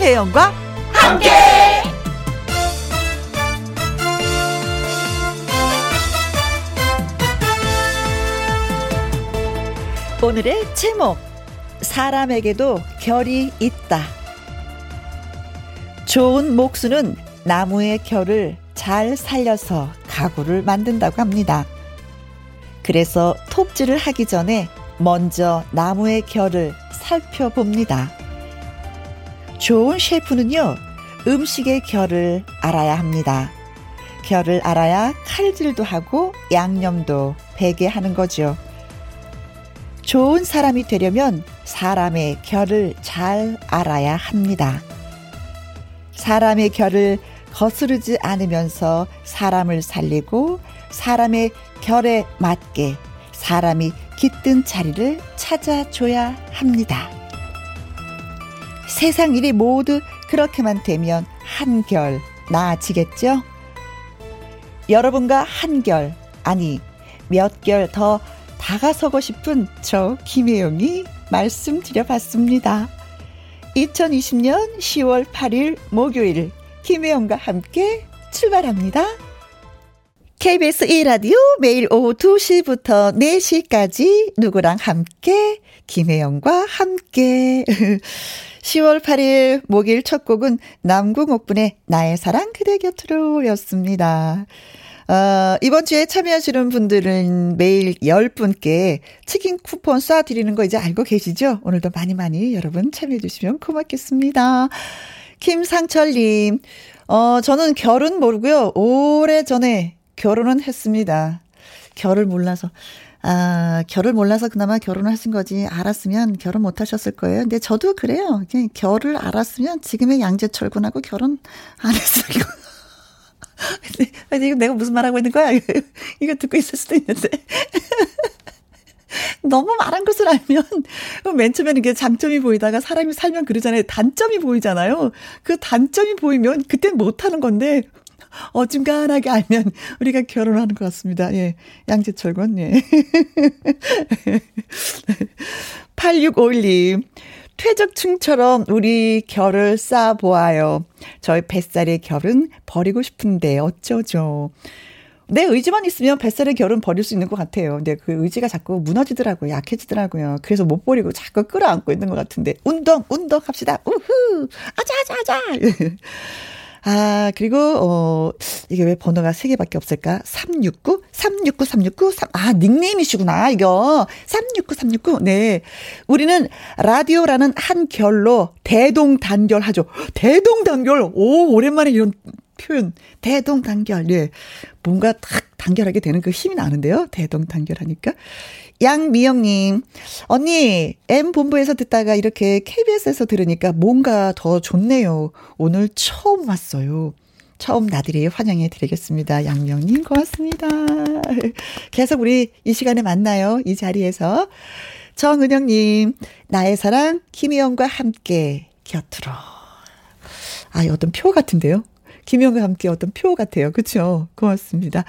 김혜영과 함께. 오늘의 제목 사람에게도 결이 있다. 좋은 목수는 나무의 결을 잘 살려서 가구를 만든다고 합니다. 그래서 톱질을 하기 전에 먼저 나무의 결을 살펴봅니다. 좋은 셰프는요, 음식의 결을 알아야 합니다. 결을 알아야 칼질도 하고 양념도 배게 하는 거죠. 좋은 사람이 되려면 사람의 결을 잘 알아야 합니다. 사람의 결을 거스르지 않으면서 사람을 살리고 사람의 결에 맞게 사람이 깃든 자리를 찾아줘야 합니다. 세상 일이 모두 그렇게만 되면 한결 나아지겠죠? 여러분과 한결, 아니, 몇 결 더 다가서고 싶은 저 김혜영이 말씀드려 봤습니다. 2020년 10월 8일 목요일 김혜영과 함께 출발합니다. KBS 1라디오 매일 오후 2시부터 4시까지 누구랑 함께 김혜영과 함께 10월 8일 목요일 첫 곡은 남궁옥분의 나의 사랑 그대 곁으로 였습니다. 어, 이번 주에 참여하시는 분들은 매일 10분께 치킨 쿠폰 쏴드리는 거 이제 알고 계시죠? 오늘도 많이 많이 여러분 참여해주시면 고맙겠습니다. 김상철님, 어, 저는 결은 모르고요. 오래 전에 결혼은 했습니다. 결을 몰라서. 아, 결을 몰라서 그나마 결혼을 하신 거지. 알았으면 결혼 못 하셨을 거예요. 근데 저도 그래요. 그냥 결을 알았으면 지금의 양재철 군하고 결혼 안 했어요. 근데 이거 내가 무슨 말하고 있는 거야? 이거 듣고 있을 수도 있는데. 너무 말한 것을 알면 맨 처음에는 이게 장점이 보이다가 사람이 살면 그러잖아요. 단점이 보이잖아요. 그 단점이 보이면 그땐 못하는 건데 어중간하게 알면 우리가 결혼하는 것 같습니다. 예. 양재철군, 예. 8651님. 퇴적충처럼 우리 결을 쌓아보아요. 저희 뱃살의 결은 버리고 싶은데 어쩌죠. 내 의지만 있으면 뱃살의 결은 버릴 수 있는 것 같아요. 근데 그 의지가 자꾸 무너지더라고요. 약해지더라고요. 그래서 못 버리고 자꾸 끌어안고 있는 것 같은데. 운동, 운동 합시다. 우후! 아자, 아자, 아자! 아, 그리고, 어, 이게 왜 번호가 3개밖에 없을까? 369? 369, 369, 3, 아, 닉네임이시구나, 이거. 369, 369. 네. 우리는 라디오라는 한 결로 대동단결 하죠. 대동단결! 오, 오랜만에 이런 표현. 대동단결. 예. 뭔가 탁 단결하게 되는 그 힘이 나는데요. 대동단결하니까. 양미영님, 언니, M본부에서 듣다가 이렇게 KBS에서 들으니까 뭔가 더 좋네요. 오늘 처음 왔어요. 처음 나들이 환영해 드리겠습니다. 양명님, 고맙습니다. 계속 우리 이 시간에 만나요. 이 자리에서. 정은영님, 나의 사랑, 김희영과 함께 곁으로. 아, 어떤 표 같은데요? 김희영과 함께 어떤 표 같아요. 그쵸? 고맙습니다.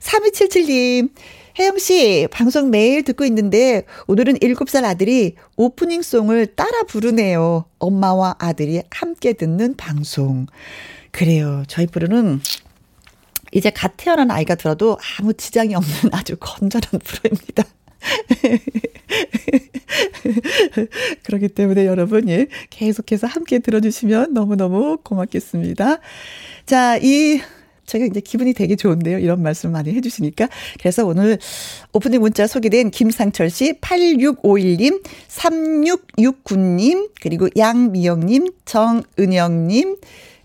3277님, 혜영 씨, 방송 매일 듣고 있는데 오늘은 7살 아들이 오프닝 송을 따라 부르네요. 엄마와 아들이 함께 듣는 방송. 그래요. 저희 프로는 이제 갓 태어난 아이가 들어도 아무 지장이 없는 아주 건전한 프로입니다. 그렇기 때문에 여러분, 예, 계속해서 함께 들어주시면 너무너무 고맙겠습니다. 자, 이 제가 이제 기분이 되게 좋은데요. 이런 말씀 많이 해주시니까. 그래서 오늘 오프닝 문자 소개된 김상철 씨, 8651님, 3669님, 그리고 양미영님, 정은영님,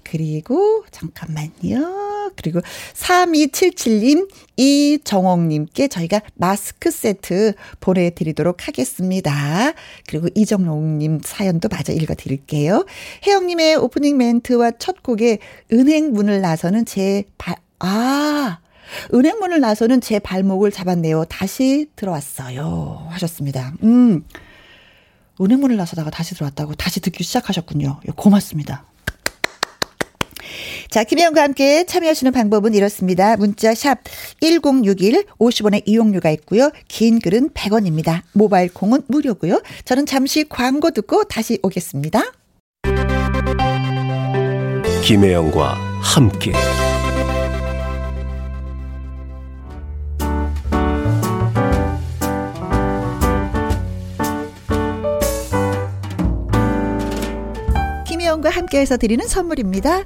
그리고 잠깐만요. 그리고 3277님, 이정옥님께 저희가 마스크 세트 보내드리도록 하겠습니다. 그리고 이정옥님 사연도 마저 읽어드릴게요. 혜영님의 오프닝 멘트와 첫 곡에 은행문을 나서는 제 발, 아, 은행문을 나서는 제 발목을 잡았네요. 다시 들어왔어요. 하셨습니다. 음. 은행문을 나서다가 다시 들어왔다고 다시 듣기 시작하셨군요. 고맙습니다. 자, 김혜영과 함께 참여하시는 방법은 이렇습니다. 문자 샵 1061, 50원의 이용료가 있고요. 긴 글은 100원입니다. 모바일 콩은 무료고요. 저는 잠시 광고 듣고 다시 오겠습니다. 김혜영과 함께 김혜영과 함께해서 드리는 선물입니다.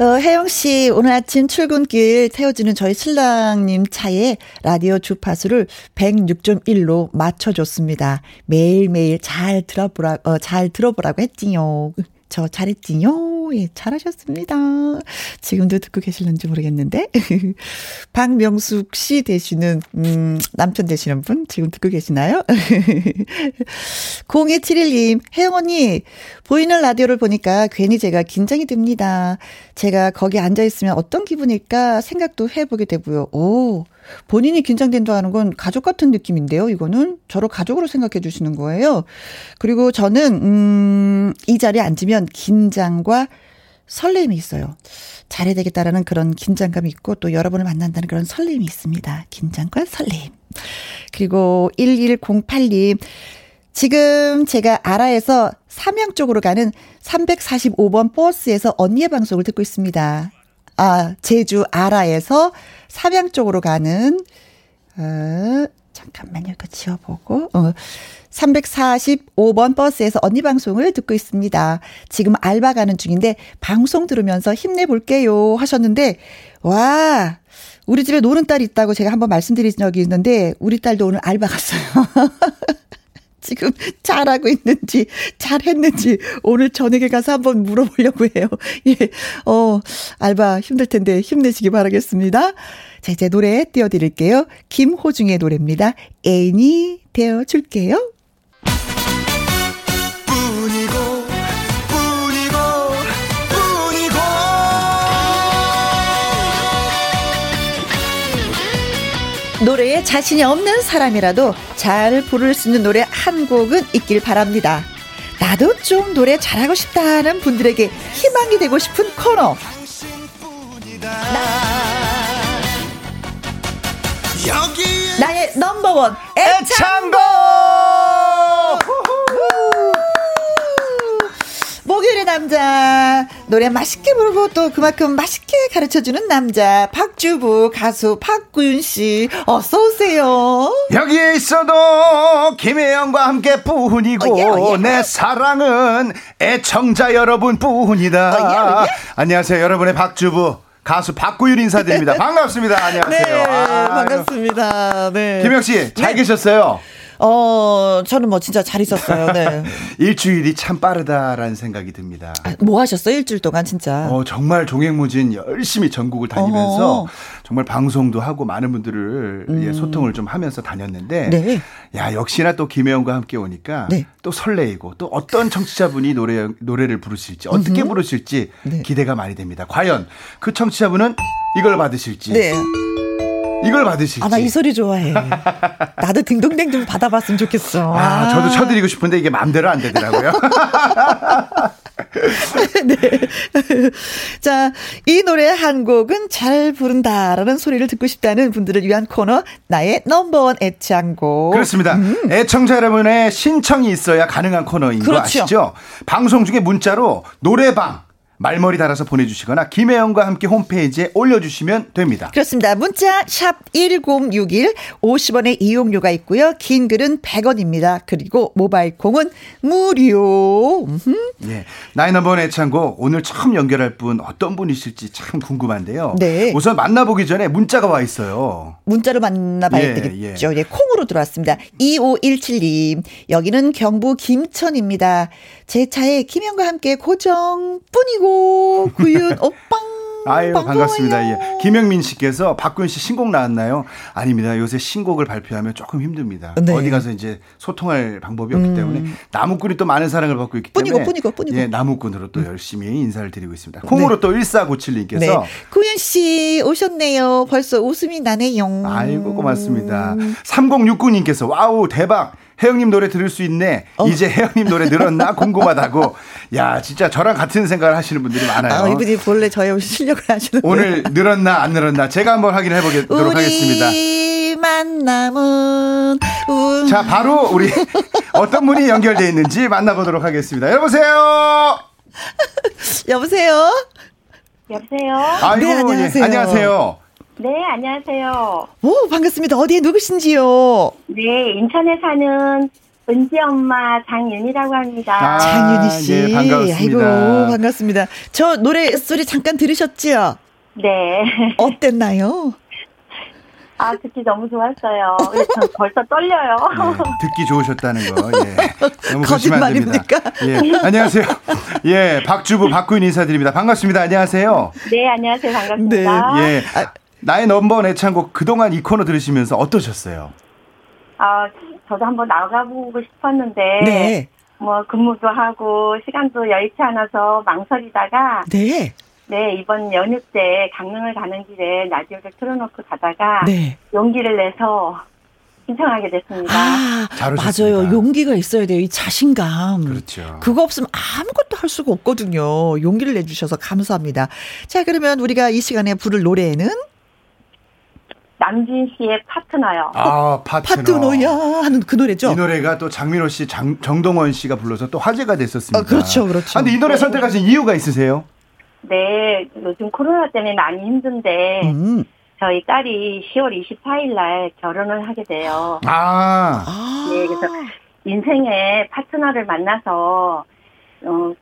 어, 혜영 씨, 오늘 아침 출근길 태워주는 저희 신랑님 차에 라디오 주파수를 106.1로 맞춰줬습니다. 매일매일 잘 들어보라, 어, 잘 들어보라고 했지요. 저 잘했지요? 예, 잘하셨습니다. 지금도 듣고 계실는지 모르겠는데. 박명숙 씨 되시는, 음, 남편 되시는 분 지금 듣고 계시나요? 0271님, 혜영 언니, 보이는 라디오를 보니까 괜히 제가 긴장이 됩니다. 제가 거기 앉아있으면 어떤 기분일까 생각도 해보게 되고요. 오, 본인이 긴장된다 하는 건 가족 같은 느낌인데요. 이거는 저를 가족으로 생각해 주시는 거예요. 그리고 저는 음, 이 자리에 앉으면 긴장과 설렘이 있어요. 잘해야 되겠다라는 그런 긴장감이 있고 또 여러분을 만난다는 그런 설렘이 있습니다. 긴장과 설렘. 그리고 1108님 지금 제가 아라에서 삼양 쪽으로 가는 345번 버스에서 언니의 방송을 듣고 있습니다. 아, 제주 아라에서 삼양 쪽으로 가는, 어, 잠깐만요. 이거 지워보고, 어, 345번 버스에서 언니 방송을 듣고 있습니다. 지금 알바 가는 중인데, 방송 들으면서 힘내볼게요. 하셨는데, 와, 우리 집에 노는 딸이 있다고 제가 한번 말씀드린 적이 있는데, 우리 딸도 오늘 알바 갔어요. 지금 잘하고 있는지, 잘했는지, 오늘 저녁에 가서 한번 물어보려고 해요. 예, 어, 알바 힘들 텐데 힘내시기 바라겠습니다. 자, 이제 노래 띄워드릴게요. 김호중의 노래입니다. 애인이 되어줄게요. 노래에 자신이 없는 사람이라도 잘 부를 수 있는 노래 한 곡은 있길 바랍니다. 나도 좀 노래 잘하고 싶다는 분들에게 희망이 되고 싶은 코너. 나, 의 넘버원 애창곡! 목요일의 남자 노래 맛있게 부르고 또 그만큼 맛있게 가르쳐주는 남자 박주부 가수 박구윤 씨 어서 오세요. 여기에 있어도 김혜영과 함께 뿐이고 어, 예, 어, 예. 내 사랑은 애청자 여러분 뿐이다. 어, 예, 어, 예. 안녕하세요 여러분의 박주부 가수 박구윤 인사드립니다. 반갑습니다. 안녕하세요. 네, 반갑습니다. 네. 김영 씨, 잘 네. 계셨어요? 어, 저는 뭐 진짜 잘 있었어요. 네. 일주일이 참 빠르다라는 생각이 듭니다. 아, 뭐 하셨어요? 일주일 동안 진짜? 어, 정말 종횡무진 열심히 전국을 다니면서 어허. 정말 방송도 하고 많은 분들을 음. 예, 소통을 좀 하면서 다녔는데 네. 야, 역시나 또 김혜영과 함께 오니까 네. 또 설레이고 또 어떤 청취자분이 노래 노래를 부르실지 어떻게 음흠. 부르실지 네. 기대가 많이 됩니다. 과연 그 청취자분은 이걸 받으실지 네. 이걸 받으실지. 아, 나 이 소리 좋아해. 나도 딩동댕 좀 받아봤으면 좋겠어. 아, 아, 저도 쳐드리고 싶은데 이게 마음대로 안 되더라고요. 네. 자, 이 노래 한 곡은 잘 부른다라는 소리를 듣고 싶다는 분들을 위한 코너, 나의 넘버원 애창곡. 그렇습니다. 음. 애청자 여러분의 신청이 있어야 가능한 코너인 그렇죠. 거 아시죠? 방송 중에 문자로 노래방, 말머리 달아서 보내주시거나 김혜영과 함께 홈페이지에 올려주시면 됩니다. 그렇습니다. 문자 샵 1061, 50원의 이용료가 있고요. 긴 글은 100원입니다. 그리고 모바일 콩은 무료. 예. 나이너번 애창곡 오늘 처음 연결할 분 어떤 분이실지 참 궁금한데요. 네. 우선 만나보기 전에 문자가 와 있어요. 문자로 만나봐야 예, 되겠죠. 예. 예. 콩으로 들어왔습니다. 2517님. 여기는 경부 김천입니다. 제 차에 김영과 함께 고정 뿐이고 구윤 오빵 아유 반갑습니다. 예. 김영민 씨께서 박군 씨 신곡 나왔나요? 아닙니다. 요새 신곡을 발표하면 조금 힘듭니다. 네. 어디 가서 이제 소통할 방법이 없기 음. 때문에 나무꾼이 또 많은 사랑을 받고 있기 때문에 뿐이고 뿐이고 뿐이고 예, 나무꾼으로 또 열심히 인사를 드리고 있습니다. 콩으로 네. 또 1497님께서 네. 구윤 씨 오셨네요. 벌써 웃음이 나네요. 아이고 고맙습니다. 3069님께서 와우 대박. 혜영님 노래 들을 수 있네. 어. 이제 혜영님 노래 늘었나 궁금하다고. 야, 진짜 저랑 같은 생각을 하시는 분들이 많아요. 아, 이분이 본래 저의 실력을 아시는 오늘 늘었나 안 늘었나 제가 한번 확인해 보도록 하겠습니다. 만남은 운... 자, 바로 우리 어떤 분이 연결돼 있는지 만나보도록 하겠습니다. 여보세요. 여보세요. 여보세요. 아이고, 네, 안녕하세요. 예, 안녕하세요. 네, 안녕하세요. 오, 반갑습니다. 어디에 누구신지요? 네, 인천에 사는 은지 엄마 장윤이라고 합니다. 아, 장윤이 씨. 네, 반갑습니다. 아이고, 반갑습니다. 저 노래 소리 잠깐 들으셨죠? 네. 어땠나요? 아, 듣기 너무 좋았어요. 저 벌써 떨려요. 네, 듣기 좋으셨다는 거. 예. 너무 됩니다. 예. 안녕하세요. 예, 박주부 박구인 인사드립니다. 반갑습니다. 안녕하세요. 네, 안녕하세요. 반갑습니다. 네. 예. 아, 나의 넘버원 애창곡 그동안 이 코너 들으시면서 어떠셨어요? 아, 저도 한번 나가보고 싶었는데 네. 뭐 근무도 하고 시간도 여의치 않아서 망설이다가 네. 네, 이번 연휴 때 강릉을 가는 길에 라디오를 틀어놓고 가다가 네. 용기를 내서 신청하게 됐습니다. 아, 맞아요. 용기가 있어야 돼요. 이 자신감. 그렇죠. 그거 없으면 아무것도 할 수가 없거든요. 용기를 내주셔서 감사합니다. 자, 그러면 우리가 이 시간에 부를 노래는? 남진 씨의 파트너요. 아, 파트너. 파트너 야 하는 그 노래죠. 이 노래가 또 장민호 씨, 장, 정동원 씨가 불러서 또 화제가 됐었습니다. 아, 그렇죠, 그렇죠. 아, 근데 이 노래 선택하신 이유가 있으세요? 네, 요즘 코로나 때문에 많이 힘든데 음. 저희 딸이 10월 24일 날 결혼을 하게 돼요. 아. 네, 그래서 인생의 파트너를 만나서 어,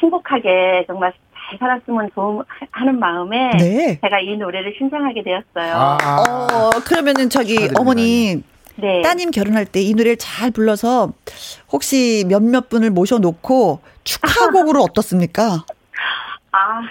행복하게 정말 잘 살았으면 좋은 하는 마음에 네. 제가 이 노래를 신청하게 되었어요. 아. 어, 그러면은 저기 어머니 네. 따님 결혼할 때 이 노래를 잘 불러서 혹시 몇몇 분을 모셔놓고 축하곡으로 어떻습니까? 아,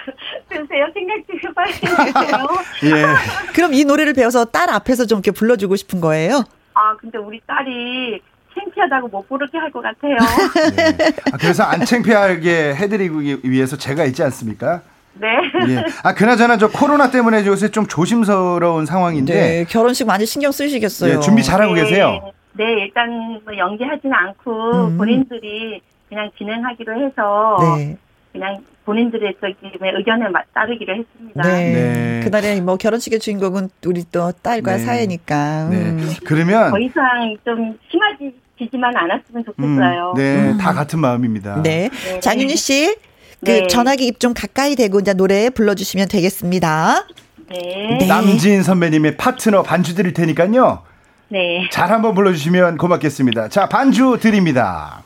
글쎄요, 생각 좀 해봐야겠어요. 예. 그럼 이 노래를 배워서 딸 앞에서 좀 이렇게 불러주고 싶은 거예요? 아, 근데 우리 딸이 창피하다고 못 부르게 할 것 같아요. 네. 아, 그래서 안 창피하게 해드리기 위해서 제가 있지 않습니까? 네. 예. 아, 그나저나 저 코로나 때문에 요새 좀 조심스러운 상황인데. 네, 결혼식 많이 신경 쓰시겠어요. 예, 준비 잘하고 네, 계세요? 네, 일단 뭐 연기하지는 않고 음. 본인들이 그냥 진행하기로 해서 네. 그냥 본인들의 저기 의견을 따르기로 했습니다. 네. 네. 그날에 뭐 결혼식의 주인공은 우리 또 딸과 네. 사회니까. 네. 음. 그러면 더 이상 좀 심하지만 않았으면 좋겠어요. 음. 네, 음. 다 같은 마음입니다. 네. 네. 장윤희 씨, 그 네. 전화기 입 좀 가까이 대고 이제 노래 불러주시면 되겠습니다. 네. 네. 남진 선배님의 파트너 반주 드릴 테니까요. 네. 잘 한번 불러주시면 고맙겠습니다. 자, 반주 드립니다.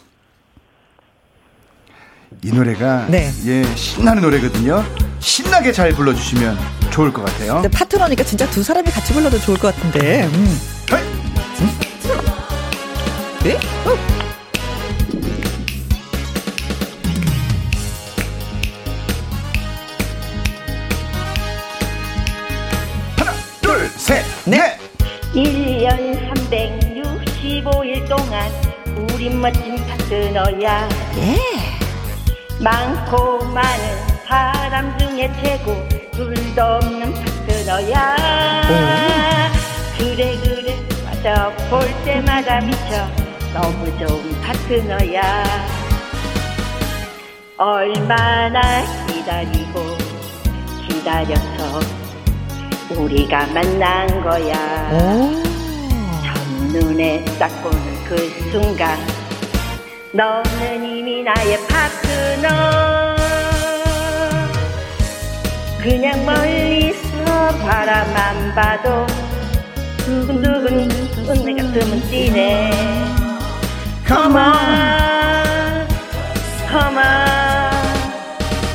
이 노래가 네. 예 신나는 노래거든요. 신나게 잘 불러주시면 좋을 것 같아요. 네, 파트너니까 진짜 두 사람이 같이 불러도 좋을 것 같은데. 음. 음? 네? 어. 하나, 둘, 셋, 넷. 1년 365일 동안 우리 멋진 파트너야. 예. 많고 많은 사람 중에 최고. 둘도 없는 파트너야. 그래 그래. 맞아. 볼 때마다 미쳐. 너무 좋은 파트너야. 얼마나 기다리고 기다려서 우리가 만난 거야. 첫눈에 딱 보는 그 순간 너는 이미 나의 파트너 그냥 멀리서 바라만 봐도 두근두근 내 가슴은 뛰네. Come on. Come on.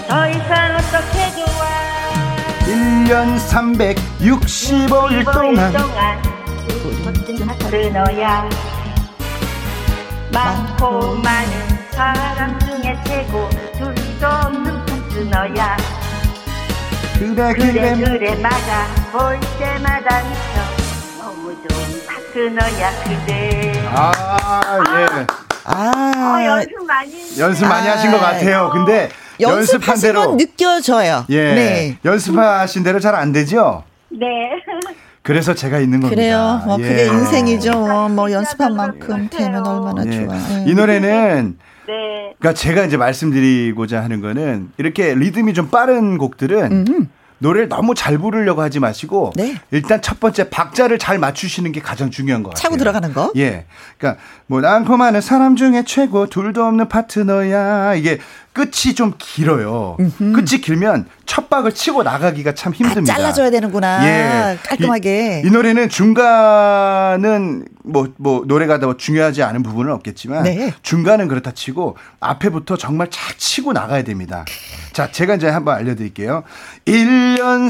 더 이상 어떻게 좋아? 1년 365일 동안 우리 멋진 파트너야 많고 많은 사람 중에 최고. 둘도 없는 파트너야. 그래 그래 그래. 맞아. 볼 때마다 미쳐. 너무 좋은 파트 너야 그대. 아예. 아, 어, 연습 많이 연습 많이 아, 하신 것 같아요. 근데 연습한 대로 느껴져요. 예 네. 연습하신 대로 잘 안 되죠? 네 그래서 제가 있는 겁니다. 그래요. 뭐 예. 그게 인생이죠. 뭐, 뭐 연습한 만큼 되면 얼마나 예. 좋아. 예. 이 노래는 네. 그러니까 제가 이제 말씀드리고자 하는 거는 이렇게 리듬이 좀 빠른 곡들은 음흠. 노래를 너무 잘 부르려고 하지 마시고 네. 일단 첫 번째 박자를 잘 맞추시는 게 가장 중요한 것 같아요. 차고 들어가는 거? 예. 그러니까 뭐 많고 많은 사람 중에 최고 둘도 없는 파트너야. 이게 끝이 좀 길어요. 음흠. 끝이 길면 첫 박을 치고 나가기가 참 힘듭니다. 아, 잘라줘야 되는구나. 예. 깔끔하게. 이, 이, 노래는 중간은 뭐, 뭐, 노래가 더 중요하지 않은 부분은 없겠지만 네. 중간은 그렇다 치고 앞에부터 정말 잘 치고 나가야 됩니다. 자, 제가 이제 한번 알려드릴게요. 1년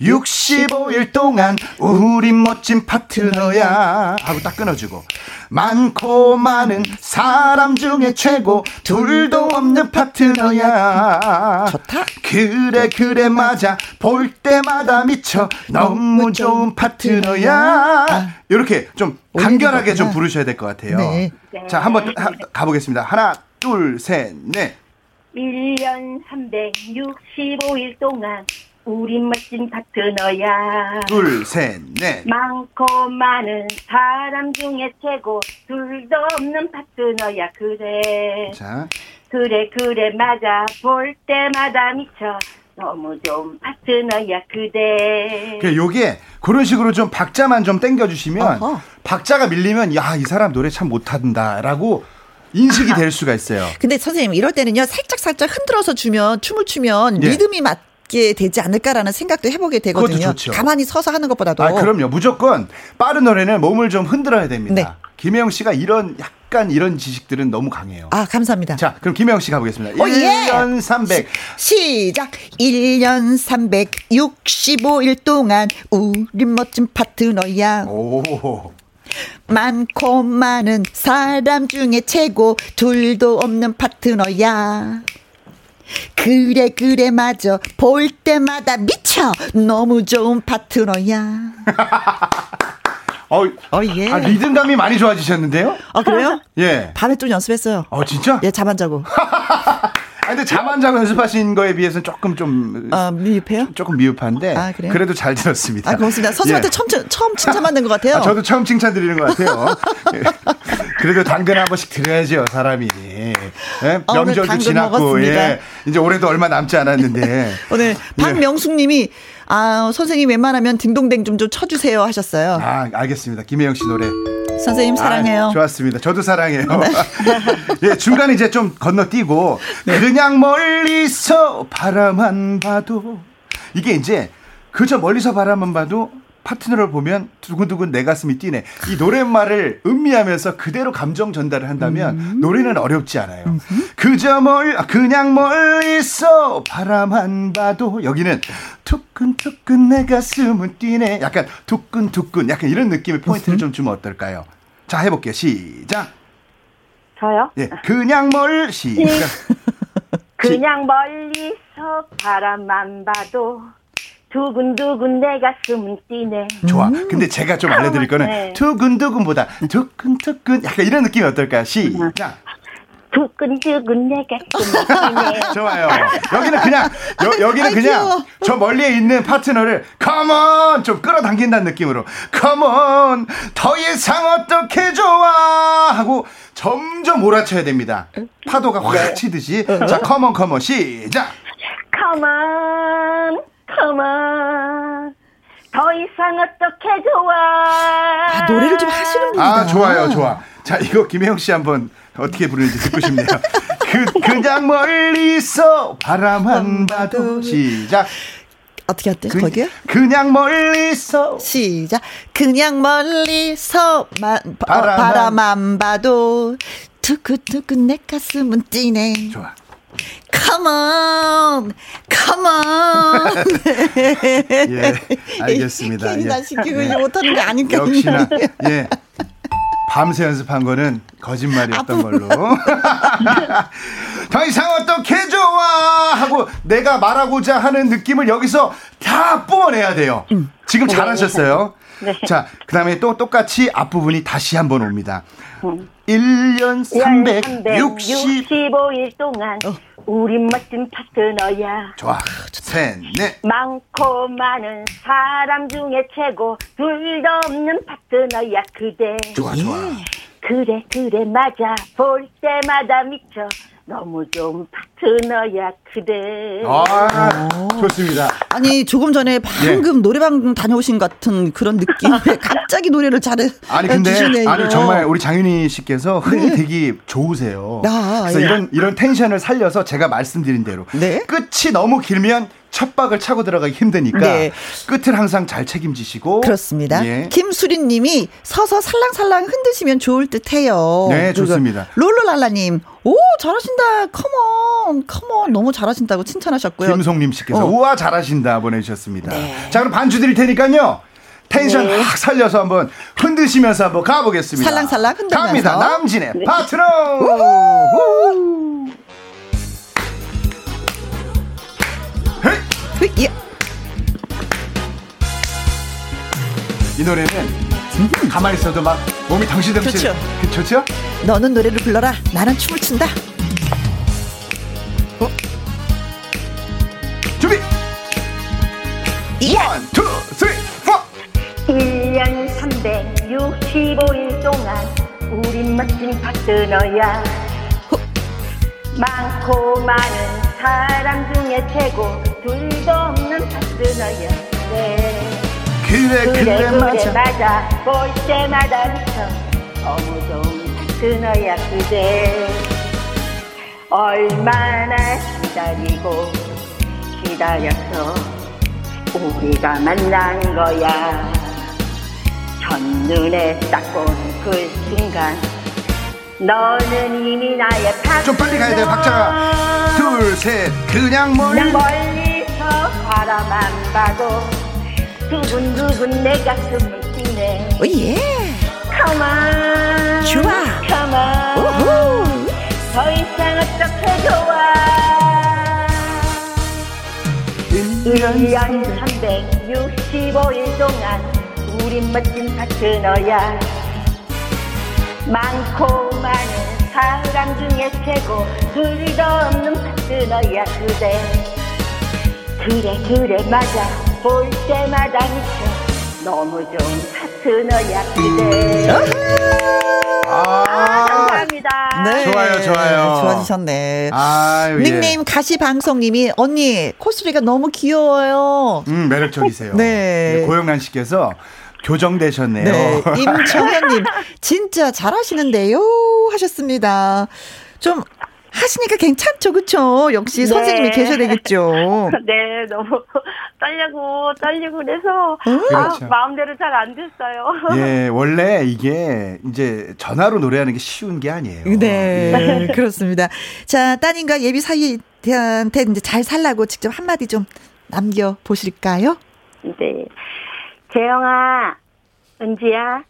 365일 동안 우리 멋진 파트너야 하고 딱 끊어주고 많고 많은 사람 중에 최고 둘도 없는 파트너야. 좋다. 그래 그래 맞아 볼 때마다 미쳐 너무 좋은 파트너야. 이렇게 좀 간결하게 좀 부르셔야 될 것 같아요. 네. 자 한번 하, 가보겠습니다. 하나 둘 셋 넷. 1년 365일 동안 우리 멋진 파트너야. 둘, 셋, 넷. 많고 많은 사람 중에 최고 둘도 없는 파트너야. 그래. 자. 그래 그래 맞아 볼 때마다 미쳐. 너무 좋은 파트너야 그대. 그 요게 그런 식으로 좀 박자만 좀 땡겨주시면 어허. 박자가 밀리면 야 이 사람 노래 참 못한다라고 인식이 될 수가 있어요. 근데 선생님 이럴 때는요 살짝 살짝 흔들어서 주면 춤을 추면 예. 리듬이 맞. 게 되지 않을까라는 생각도 해보게 되거든요. 가만히 서서 하는 것보다도. 아, 그럼요. 무조건 빠른 노래는 몸을 좀 흔들어야 됩니다. 네. 김혜영 씨가 이런 약간 이런 지식들은 너무 강해요. 아, 감사합니다. 자, 그럼 김혜영 씨 가보겠습니다. 오, 1년 예. 300. 시, 작 1년 365일 동안 우리 멋진 파트너야. 오. 많고 많은 사람 중에 최고 둘도 없는 파트너야. 그래 그래 맞아 볼 때마다 미쳐 너무 좋은 파트너야. 어, 어 예. 아, 리듬감이 많이 좋아지셨는데요? 아 그래요? 예. 밤에 좀 연습했어요. 어 진짜? 예, 잠 안 자고. 아, 근데 잠 안 자고 연습하신 거에 비해서는 조금 좀. 아, 미흡해요? 조금 미흡한데. 아, 그래요? 그래도 잘 들었습니다. 아, 고맙습니다. 선생님한테 예. 처음, 처음 칭찬받는 것 같아요. 아, 저도 처음 칭찬 드리는 것 같아요. 예. 그래도 당근 한 번씩 드려야죠, 사람이. 예? 어, 명절도 지났고, 예. 이제 올해도 얼마 남지 않았는데. 오늘 예. 박명숙 님이 아, 선생님 웬만하면 딩동댕 좀, 좀 쳐주세요 하셨어요. 아, 알겠습니다. 김혜영 씨 노래. 선생님 사랑해요. 아, 좋았습니다. 저도 사랑해요. 네. 예, 중간에 이제 좀 건너뛰고 네. 그냥 멀리서 바라만 봐도 이게 이제 그저 멀리서 바라만 봐도 파트너를 보면 두근두근 내 가슴이 뛰네. 이 노랫말을 음미하면서 그대로 감정 전달을 한다면 음. 노래는 어렵지 않아요. 음. 그저 멀 그냥 멀리서 바라만 봐도 여기는 두근두근 내 가슴은 뛰네. 약간 두근두근 약간 이런 느낌의 포인트를 음. 좀 주면 어떨까요? 자 해볼게요. 시작. 저요? 예, 그냥 멀 시작. 그냥 멀리서 바라만 봐도 두근두근 내 가슴은 뛰네. 좋아. 음. 근데 제가 좀 알려드릴 거는 네. 두근두근보다 두근두근 약간 이런 느낌이 어떨까요? 시작. 두근두근 내가 좋아요. 여기는 그냥 여, 여기는 그냥 저 멀리에 있는 파트너를 컴온 좀 끌어당긴다는 느낌으로 컴온 더 이상 어떻게 좋아 하고 점점 몰아쳐야 됩니다. 파도가 확 네. 치듯이 자 컴온 컴온 시작. 컴온 컴온 더 이상 어떻게 좋아. 아, 노래를 좀 하시는 분이다. 아, 좋아요, 좋아. 자, 이거 김혜영 씨 한번 어떻게 부르는지 듣고 싶네요. 그, 그냥 멀리서 바라만 봐도 시작. 어떻게 했대? 그, 거기요? 그냥 멀리서 시작. 그냥 멀리서만 바라만, 바라만 봐도 두근두근 내 가슴은 뛰네. 좋아. Come on, come on. 예, 알겠습니다. 괜히 나 시키고 예. 못하는 거 아닌가. 역시나, 예. 밤새 연습한 거는 거짓말이었던 걸로. 더 이상 어떻게 좋아! 하고 내가 말하고자 하는 느낌을 여기서 다 뿜어내야 돼요. 음. 지금 잘하셨어요. 네. 자, 그 다음에 또 똑같이 앞부분이 다시 한번 옵니다. 음. 1년 365일 동안 어. 우리 멋진 파트너야. 좋아. 셋, 넷. 많고 많은 사람 중에 최고 둘도 없는 파트너야 그대. 좋아, 좋아. 그래, 그래, 맞아. 볼 때마다 미쳐. 너무 좋은 파트너야 그대. 아, 좋습니다. 아니 조금 전에 방금 예. 노래방 다녀오신 같은 그런 느낌에 갑자기 노래를 잘해 아니 근데 주시네요. 아니 정말 우리 장윤희 씨께서 흥이 네. 되게 좋으세요. 아, 그래서 예. 이런 이런 텐션을 살려서 제가 말씀드린 대로 네? 끝이 너무 길면 첫박을 차고 들어가기 힘드니까 네. 끝을 항상 잘 책임지시고 그렇습니다. 예. 김수린 님이 서서 살랑살랑 흔드시면 좋을 듯해요. 네, 좋습니다. 롤롤랄라 님. 오, 잘하신다. 컴온. 컴온. 너무 잘하신다고 칭찬하셨고요. 김송님 씨께서 어. 우와 잘하신다 보내 주셨습니다. 네. 자, 그럼 반주 드릴 테니까요. 텐션 네. 확 살려서 한번 흔드시면서 한번 가보겠습니다. 살랑살랑 흔들면서 갑니다. 남진의 네. 파트너. 예. 이 노래는 가만히 있어도 막 몸이 덩실덩실. 좋죠. 그, 좋죠? 너는 노래를 불러라. 나는 춤을 춘다. 어? 준비. one, two, three, four. 1년 365일 동안 우리 멋진 파트너야. 많고 많은 사람 중에 최고. 둘도 없는 파트너야 그래 그래 그래, 그래 맞아. 맞아. 볼 때마다 미쳐. 너무 좋은 파트너야 그대. 얼마나 기다리고 기다렸어. 우리가 만난 거야. 첫눈에 딱 보는 그 순간 너는 이미 나의 파트너. 좀 빨리 가야 돼 박자가. 둘셋. 그냥 멀리. 그냥 멀리서 바라만 봐도 두근두근 내 가슴을 뛰네. 오예. Come on. 좋아. Come on. 우후. 더 이상 어떻게 좋아 1년 365일 동안 우리 멋진 파트너야 많고 많은 사람 중에 최고 둘도 없는 파트너야 그대 그래 그래 맞아 볼 때마다 미쳐 너무 좋은 파트너야 그대 아, 아, 감사합니다. 네. 좋아요, 좋아요. 좋아지셨네. 아유, 닉네임 예. 가시방송님이 언니 코스리가 너무 귀여워요. 음, 매력적이세요. 네. 네 고영란 씨께서 교정되셨네요. 네, 임정현님 진짜 잘하시는데요 하셨습니다. 좀 하시니까 괜찮죠, 그쵸? 역시 네. 선생님이 계셔야 되겠죠. 네, 너무 떨리고, 떨리고 그래서, 음? 아, 그렇죠. 마음대로 잘 안 됐어요. 예, 원래 이게 이제 전화로 노래하는 게 쉬운 게 아니에요. 네, 예. 그렇습니다. 자, 따님과 예비 사이한테 이제 잘 살라고 직접 한마디 좀 남겨보실까요? 네. 재영아, 은지야,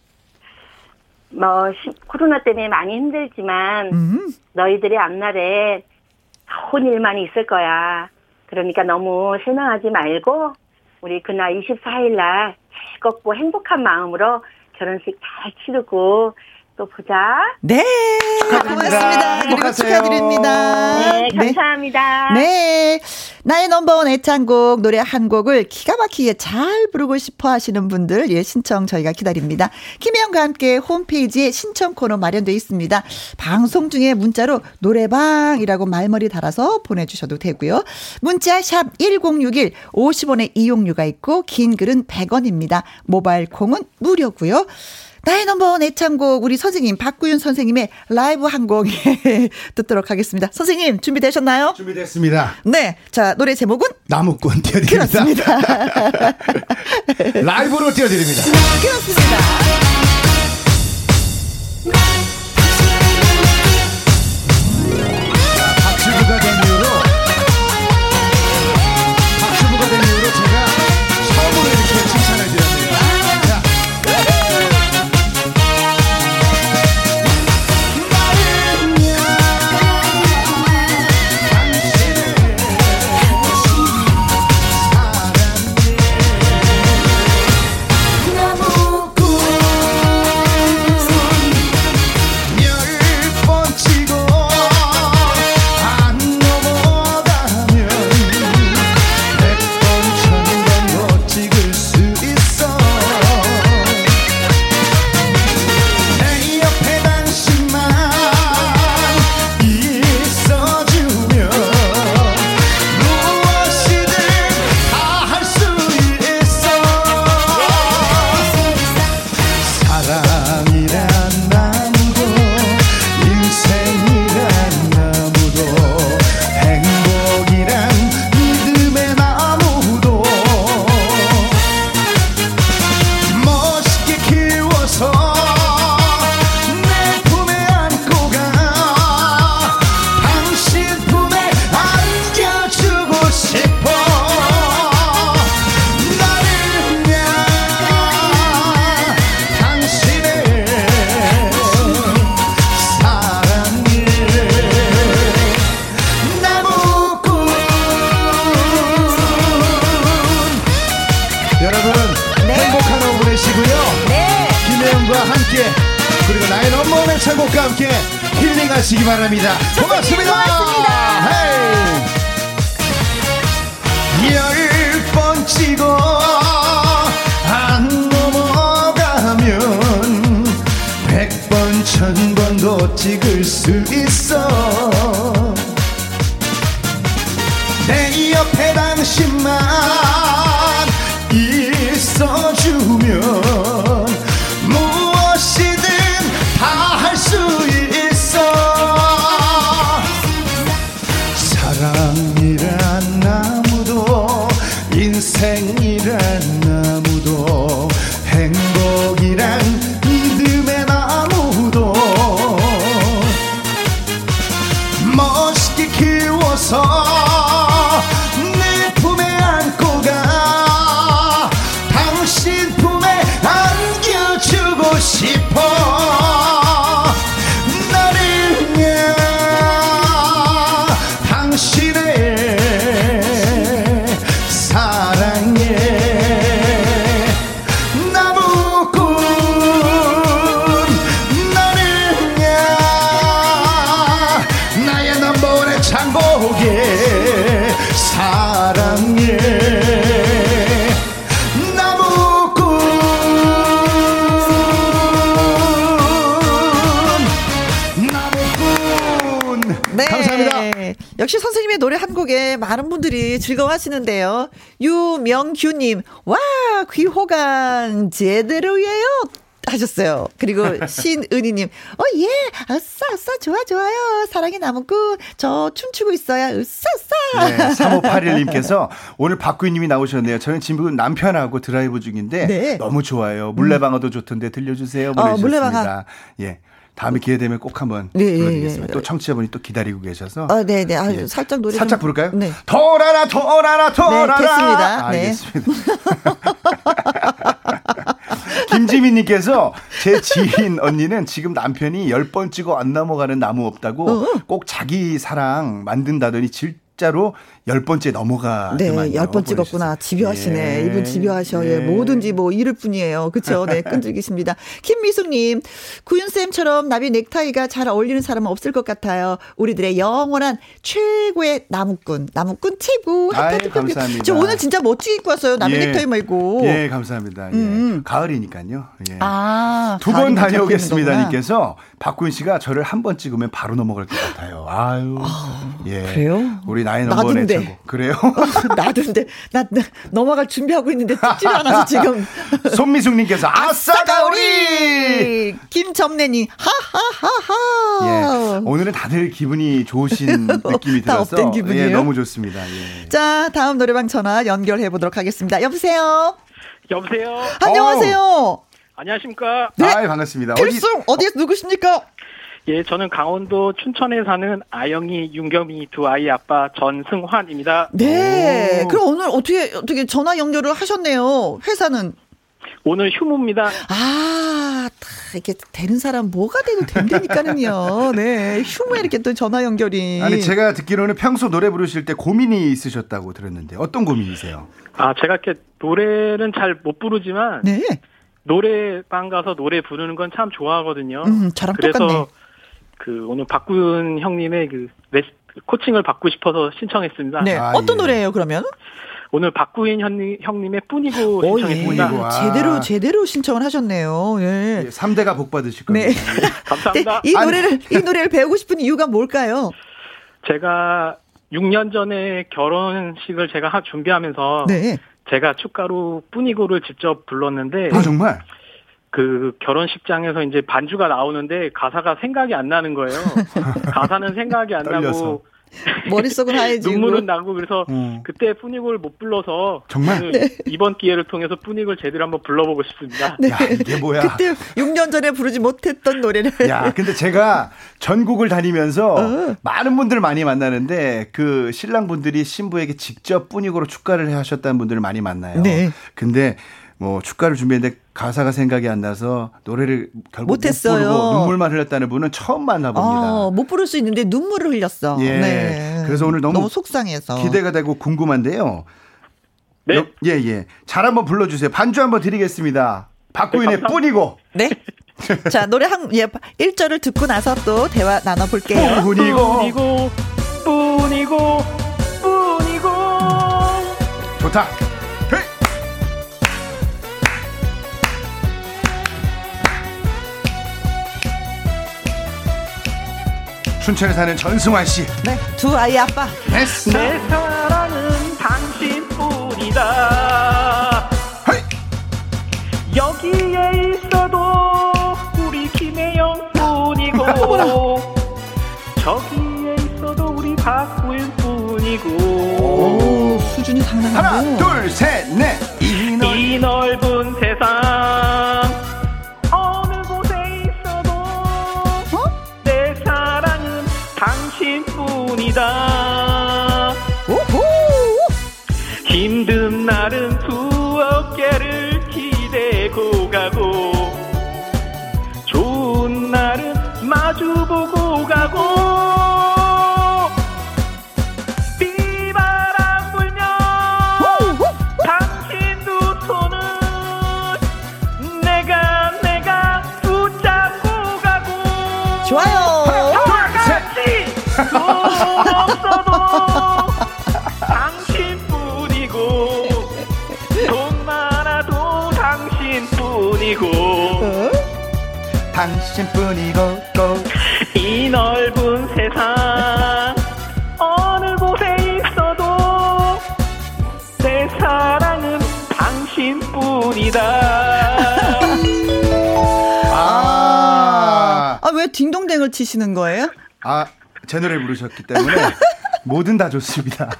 뭐, 코로나 때문에 많이 힘들지만, 음. 너희들의 앞날에 좋은 일만 있을 거야. 그러니까 너무 실망하지 말고, 우리 그날 24일 날 즐겁고 행복한 마음으로 결혼식 잘 치르고, 또 보자. 네. 고맙습니다. 그리고 축하드립니다. 네, 감사합니다. 네. 나의 넘버원 애창곡 노래 한 곡을 기가 막히게 잘 부르고 싶어 하시는 분들, 예, 신청 저희가 기다립니다. 김혜영과 함께 홈페이지에 신청 코너 마련되어 있습니다. 방송 중에 문자로 노래방이라고 말머리 달아서 보내 주셔도 되고요. 문자 샵 1061, 50원의 이용료가 있고, 긴 글은 100원입니다. 모바일 콩은 무료고요. 나의 넘버원 애창곡 우리 선생님 박구윤 선생님의 라이브 한 곡 듣도록 하겠습니다. 선생님 준비되셨나요? 준비됐습니다. 네. 자, 노래 제목은 나무꾼 띄워드립니다. 그렇습니다. 라이브로 띄워드립니다. 그렇습니다. 인생 노래 한 곡에 많은 분들이 즐거워하시는데요. 유명규님, 와, 귀호강 제대로예요. 하셨어요. 그리고 신은희님, 어, 예, 아싸, 아싸, 좋아, 좋아요. 사랑의 나무꾼, 저 춤추고 있어요. 으싸, 으싸. 네, 3581님께서 오늘 박구희님이 나오셨네요. 저는 지금 남편하고 드라이브 중인데 네. 너무 좋아요. 물레방아도 좋던데 들려주세요. 보내주셨습니다. 어, 물레방아. 예. 다음에 기회 되면 꼭 한번 네, 불러드리겠습니다. 예, 예. 또 청취자분이 또 기다리고 계셔서 아, 네, 네. 아, 예. 살짝 노래 살짝 좀- 부를까요? 네. 돌아라 돌아라 돌아라. 됐습니다. 네. 알겠습니다. 김지민님께서 제 지인 언니는 지금 남편이 열번 찍어 안 넘어가는 나무 없다고 어. 꼭 자기 사랑 만든다더니 진짜 숫자로 열 번째 넘어가. 네, 열번 찍었구나. 집요하시네. 예. 이분 집요하셔. 예. 예. 뭐든지 뭐 이럴 뿐이에요. 그렇죠. 네, 끈질기십니다. 김미숙님, 구윤쌤처럼 나비 넥타이가 잘 어울리는 사람은 없을 것 같아요. 우리들의 영원한 최고의 나무꾼, 나무꾼 최고. 아이, 감사합니다. 저 오늘 진짜 멋지게 입고 왔어요. 나비 예. 넥타이 말고. 예, 감사합니다. 예. 음. 가을이니까요. 예. 아, 두 번 다녀오겠습니다. 님께서 박구윤 씨가 저를 한 번 찍으면 바로 넘어갈 것 같아요. 아유. 아, 예. 그래요? 우리 나이 넘버 네 최고. 그래요? 나도인데 나, 나, 넘어갈 준비하고 있는데 찍지 않아서 지금. 손미숙님께서 아싸 가오리. 김점래님 하하하하. 예. 오늘은 다들 기분이 좋으신 느낌이 들어서 예, 너무 좋습니다. 예. 자 다음 노래방 전화 연결해 보도록 하겠습니다. 여보세요. 여보세요. 안녕하세요. 어. 안녕하십니까. 네. 아 반갑습니다. 필승 어디, 어디에서 누구십니까? 예, 저는 강원도 춘천에 사는 아영이, 윤겸이 두 아이 아빠 전승환입니다. 네. 오. 그럼 오늘 어떻게 어떻게 전화 연결을 하셨네요. 회사는 오늘 휴무입니다. 아, 이렇게 되는 사람 뭐가 돼도 된다니까는요. 네. 휴무에 이렇게 또 전화 연결이. 아니, 제가 듣기로는 평소 노래 부르실 때 고민이 있으셨다고 들었는데 어떤 고민이세요? 아, 제가 이렇게 노래는 잘 못 부르지만. 네. 노래방 가서 노래 부르는 건 참 좋아하거든요. 음, 저랑 그래서 똑같네. 그 오늘 박군 형님의 그 코칭을 받고 싶어서 신청했습니다. 네. 아, 어떤 예. 노래예요, 그러면? 오늘 박구인 형님, 형님의 뿐이고 신청했습니다. 오, 예. 제대로 제대로 신청을 하셨네요. 예. 3대가 복 받으실 겁니다. 네. 감사합니다. 네, 이 노래를 이 노래를 배우고 싶은 이유가 뭘까요? 제가 6년 전에 결혼식을 제가 준비하면서 네. 제가 축가로 뿐이고를 직접 불렀는데 아 정말 그 결혼식장에서 이제 반주가 나오는데 가사가 생각이 안 나는 거예요. 가사는 생각이 안 나고 머릿속은 하얘지고 눈물은 나고 그래서 음. 그때 뿌닉을 못 불러서 정말 네. 이번 기회를 통해서 뿌닉을 제대로 한번 불러보고 싶습니다. 네. 야, 이게 뭐야? 그때 6년 전에 부르지 못했던 노래를. 야, 근데 제가 전국을 다니면서 어. 많은 분들 많이 만나는데 그 신랑 분들이 신부에게 직접 뿌닉으로 축가를 하셨다는 분들을 많이 만나요. 네. 근데 뭐 축가를 준비했는데 가사가 생각이 안 나서 노래를 결국 못했어요. 못 부르고 눈물만 흘렸다는 분은 처음 만나봅니다. 아, 못 부를 수 있는데 눈물을 흘렸어. 예. 네. 그래서 오늘 너무, 너무 속상해서 기대가 되고 궁금한데요. 네. 예, 예. 잘 한번 불러주세요. 반주 한번 드리겠습니다. 박구인의 네, 뿐이고. 네. 자, 노래 한, 예, 1절을 듣고 나서 또 대화 나눠볼게요. 뿐이고, 뿐이고, 뿐이고, 뿐이고. 좋다. 춘천에 사는 전승환 씨. 네, 두 아이 아빠. 네. 내 사랑은 당신뿐이다. 헤이. 여기에 있어도 우리 김혜영뿐이고 저기에 있어도 우리 박구윤뿐이고. 오, 수준이 상당하고. 하나, 둘, 셋, 넷. 이 넓은 세상. 뿐이다. 당신뿐이고 이 넓은 세상 어느 곳에 있어도 내 사랑은 당신뿐이다 아, 아, 왜 딩동댕을 치시는 거예요? 아, 제 노래 부르셨기 때문에 뭐든 다 좋습니다.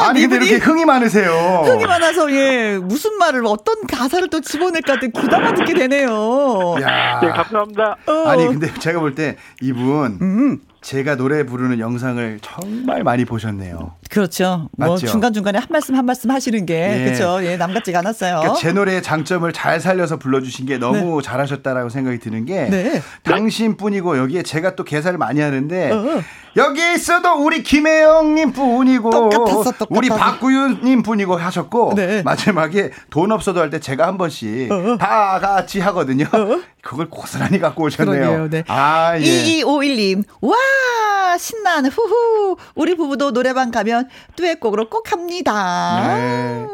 아, 아니 근데 이렇게 흥이 많으세요. 흥이 많아서 예 무슨 말을 어떤 가사를 또 집어낼까 귀담아 듣게 되네요. 야. 네 감사합니다. 어. 아니 근데 제가 볼 때 이분 음. 제가 노래 부르는 영상을 정말 많이 보셨네요. 그렇죠. 뭐 중간 중간에 한 말씀 한 말씀 하시는 게 예. 그렇죠. 예, 남 같지가 않았어요. 그러니까 제 노래의 장점을 잘 살려서 불러주신 게 너무 네. 잘하셨다라고 생각이 드는 게 네. 당신뿐이고 여기에 제가 또 개사를 많이 하는데 어. 여기 있어도 우리 김혜영님 뿐이고 똑같았어, 똑같았어. 우리 박구윤님 뿐이고 하셨고 네. 마지막에 돈 없어도 할 때 제가 한 번씩 어. 다 같이 하거든요. 어. 그걸 고스란히 갖고 오셨네요. 네. 아, 예. 2251님, 와, 신난, 후후. 우리 부부도 노래방 가면 듀엣곡으로 꼭 합니다. 네.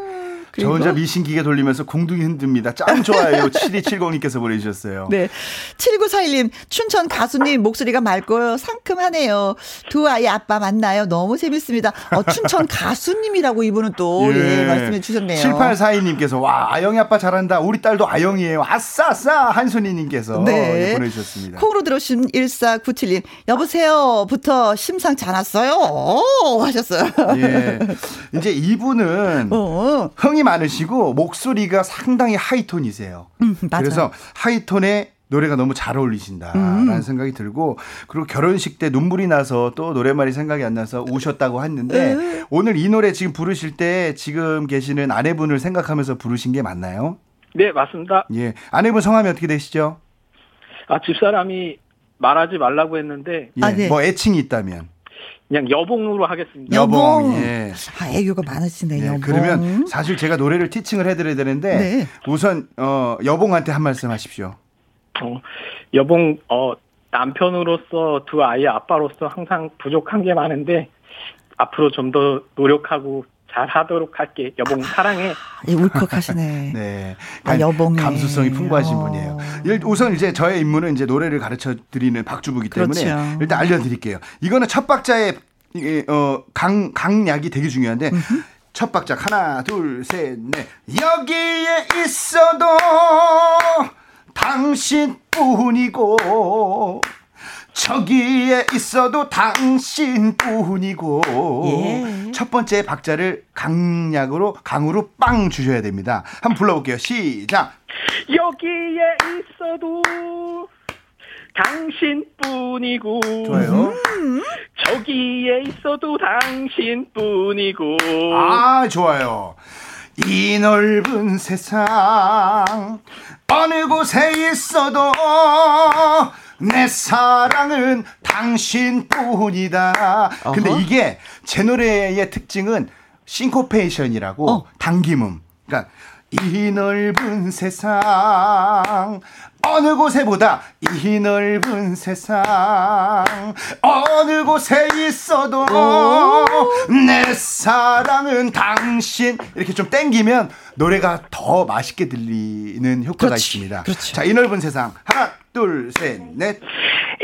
저 혼자 미신기계 돌리면서 공둥이 흔듭니다. 짱 좋아요. 7270님께서 보내주셨어요. 네. 7941님, 춘천 가수님 목소리가 맑고 상큼하네요. 두 아이 아빠 만나요. 너무 재밌습니다. 어, 춘천 가수님이라고 이분은 또, 예, 예 말씀해 주셨네요. 7842님께서, 와, 아영이 아빠 잘한다. 우리 딸도 아영이에요. 아싸, 아싸. 한순이님께서 네. 보내주셨습니다. 콩으로 들어오신 1497님, 여보세요. 부터 심상치 않았어요. 오, 하셨어요. 예. 이제 이분은 어. 흥이 많으시고 목소리가 상당히 하이톤이세요. 음, 그래서 하이톤에 노래가 너무 잘 어울리신다라는 음. 생각이 들고 그리고 결혼식 때 눈물이 나서 또 노래말이 생각이 안 나서 우셨다고 했는데 음. 오늘 이 노래 지금 부르실 때 지금 계시는 아내분을 생각하면서 부르신 게 맞나요? 네 맞습니다. 예 아내분 성함이 어떻게 되시죠? 아 집사람이 말하지 말라고 했는데 예, 아, 네. 뭐 애칭이 있다면 그냥 여봉으로 하겠습니다. 여봉. 예. 아, 애교가 많으시네, 네, 여봉. 그러면 사실 제가 노래를 티칭을 해드려야 되는데 네. 우선 어, 여봉한테 한 말씀 하십시오. 어, 여봉 어, 남편으로서 두 아이의 아빠로서 항상 부족한 게 많은데 앞으로 좀 더 노력하고 잘 하도록 할게. 여봉 사랑해. 예, 울컥하시네. 네. 아, 여봉 감수성이 풍부하신 어. 분이에요. 우선 이제 저의 임무는 이제 노래를 가르쳐 드리는 박주부기 때문에 그렇죠. 일단 알려드릴게요. 이거는 첫 박자의 어, 강, 강약이 되게 중요한데 음흠. 첫 박자 하나 둘 셋 넷 여기에 있어도 당신뿐이고 저기에 있어도 당신뿐이고 예. 첫 번째 박자를 강약으로 강으로 빵 주셔야 됩니다. 한번 불러볼게요. 시작. 여기에 있어도 당신뿐이고 좋아요. 음. 저기에 있어도 당신뿐이고 아 좋아요. 이 넓은 세상 어느 곳에 있어도 내 사랑은 당신뿐이다. 근데 어허. 이게 제 노래의 특징은 싱코페이션이라고 어. 당김음. 그러니까 이 넓은 세상 어느 곳에보다 이 넓은 세상 어느 곳에 있어도 내 사랑은 당신 이렇게 좀 땡기면 노래가 더 맛있게 들리는 효과가 그렇지, 있습니다. 그렇지. 자, 이 넓은 세상 하나 둘, 셋, 넷.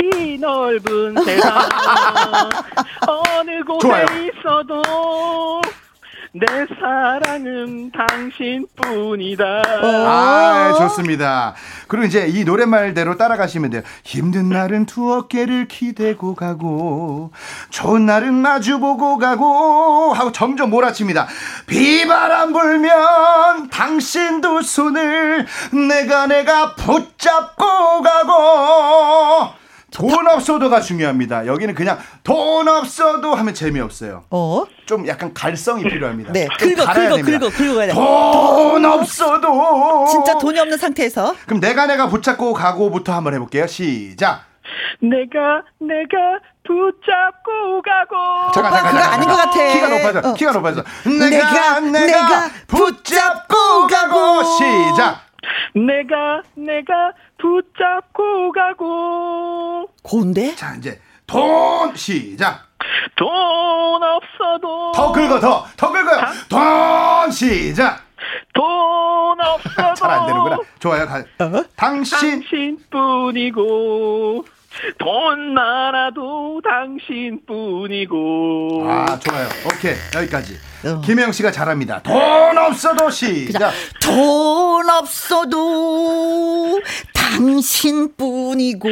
이 넓은 세상 어느 곳에 좋아요. 있어도 내 사랑은 당신뿐이다. 아, 좋습니다. 그리고 이제 이 노랫말대로 따라가시면 돼요. 힘든 날은 두 어깨를 기대고 가고, 좋은 날은 마주보고 가고, 하고 점점 몰아칩니다. 비바람 불면 당신 두 손을 내가 내가 붙잡고 가고, 돈 없어도가 중요합니다. 여기는 그냥 돈 없어도 하면 재미없어요. 어? 좀 약간 갈성이 필요합니다. 네. 긁어, 긁어, 긁어, 긁어 가야 돼. 돈 없어도. 진짜 돈이 없는 상태에서. 그럼 내가 내가 붙잡고 가고부터 한번 해볼게요. 시작. 내가 내가 붙잡고 가고. 잠깐 잠깐 잠깐. 아닌 것 같아. 키가 높아져. 어. 키가 높아져. 내가 내가, 내가 붙잡고 가고. 시작. 내가 내가 붙잡고 가고. 고운데? 자, 이제 돈 시작. 돈 없어도 더 긁어 더 더 긁어요. 다... 돈 시작. 돈 없어도 잘 안 되는구나. 좋아요. 가. 어? 당신 당신뿐이고 돈 많아도 당신뿐이고. 아 좋아요. 오케이 여기까지. 어. 김혜영 씨가 잘합니다. 돈 없어도 시작. 돈 없어도 당신뿐이고.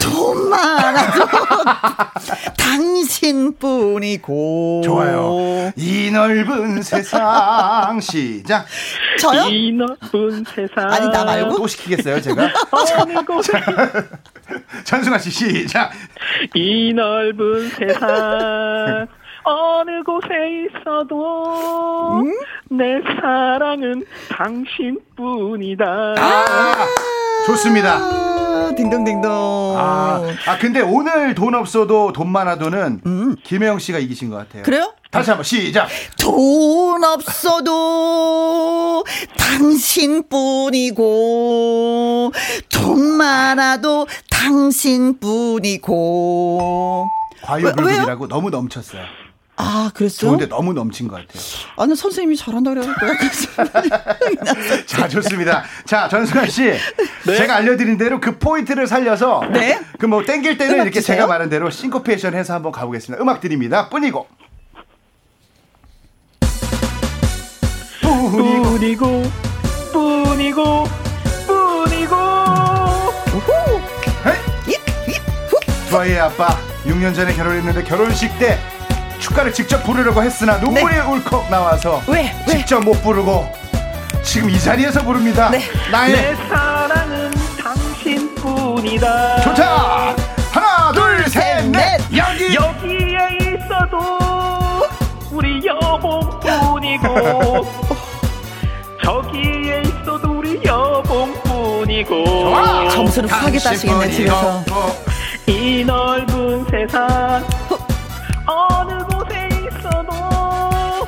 돈 많아도 당신뿐이고. 좋아요. 이 넓은 세상 시작. 저요? 이 넓은 세상. 아니 나 말고 또 시키겠어요 제가. 어느 곳에. 전승아 씨 시작. 이 넓은 세상. 어느 곳에 있어도 음? 내 사랑은 당신뿐이다. 아, 좋습니다. 딩동딩동. 아, 아, 근데 오늘 돈 없어도 돈 많아도는 음. 김혜영 씨가 이기신 것 같아요. 그래요? 다시 한번 시작. 돈 없어도 당신뿐이고 돈 많아도 당신뿐이고 과유불급이라고 너무 넘쳤어요. 아, 그랬어요? 좋은데 너무 넘친 것 같아요. 아, 는 선생님이 잘한다 그래갖고 자, 좋습니다. 자, 전승환 씨. 네? 제가 알려드린 대로 그 포인트를 살려서. 네. 그 뭐 땡길 때는 이렇게 주세요? 제가 말한 대로 싱코페이션 해서 한번 가보겠습니다. 음악 드립니다. 뿐이고. 뿐이고, 뿐이고, 뿐이고. 우후. 두 아이의 아빠. 6년 전에 결혼했는데 결혼식 때 축가를 직접 부르려고 했으나 눈물이 네. 울컥 나와서 왜? 왜? 직접 못 부르고 지금 이 자리에서 부릅니다. 네. 나의 내 사랑은 당신뿐이다. 좋다. 하나, 둘, 셋, 넷. 여기 여기에 있어도 우리 여봉뿐이고 저기에 있어도 우리 여봉뿐이고. 점수를 후하게 따시겠네 집에서. 이 넓은 세상. 어느 곳에 있어도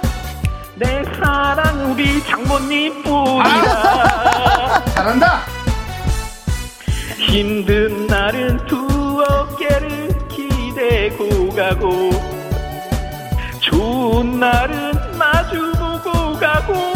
내 사랑 우리 장모님 뿐이다. 아, 잘한다! 힘든 날은 두 어깨를 기대고 가고 좋은 날은 마주보고 가고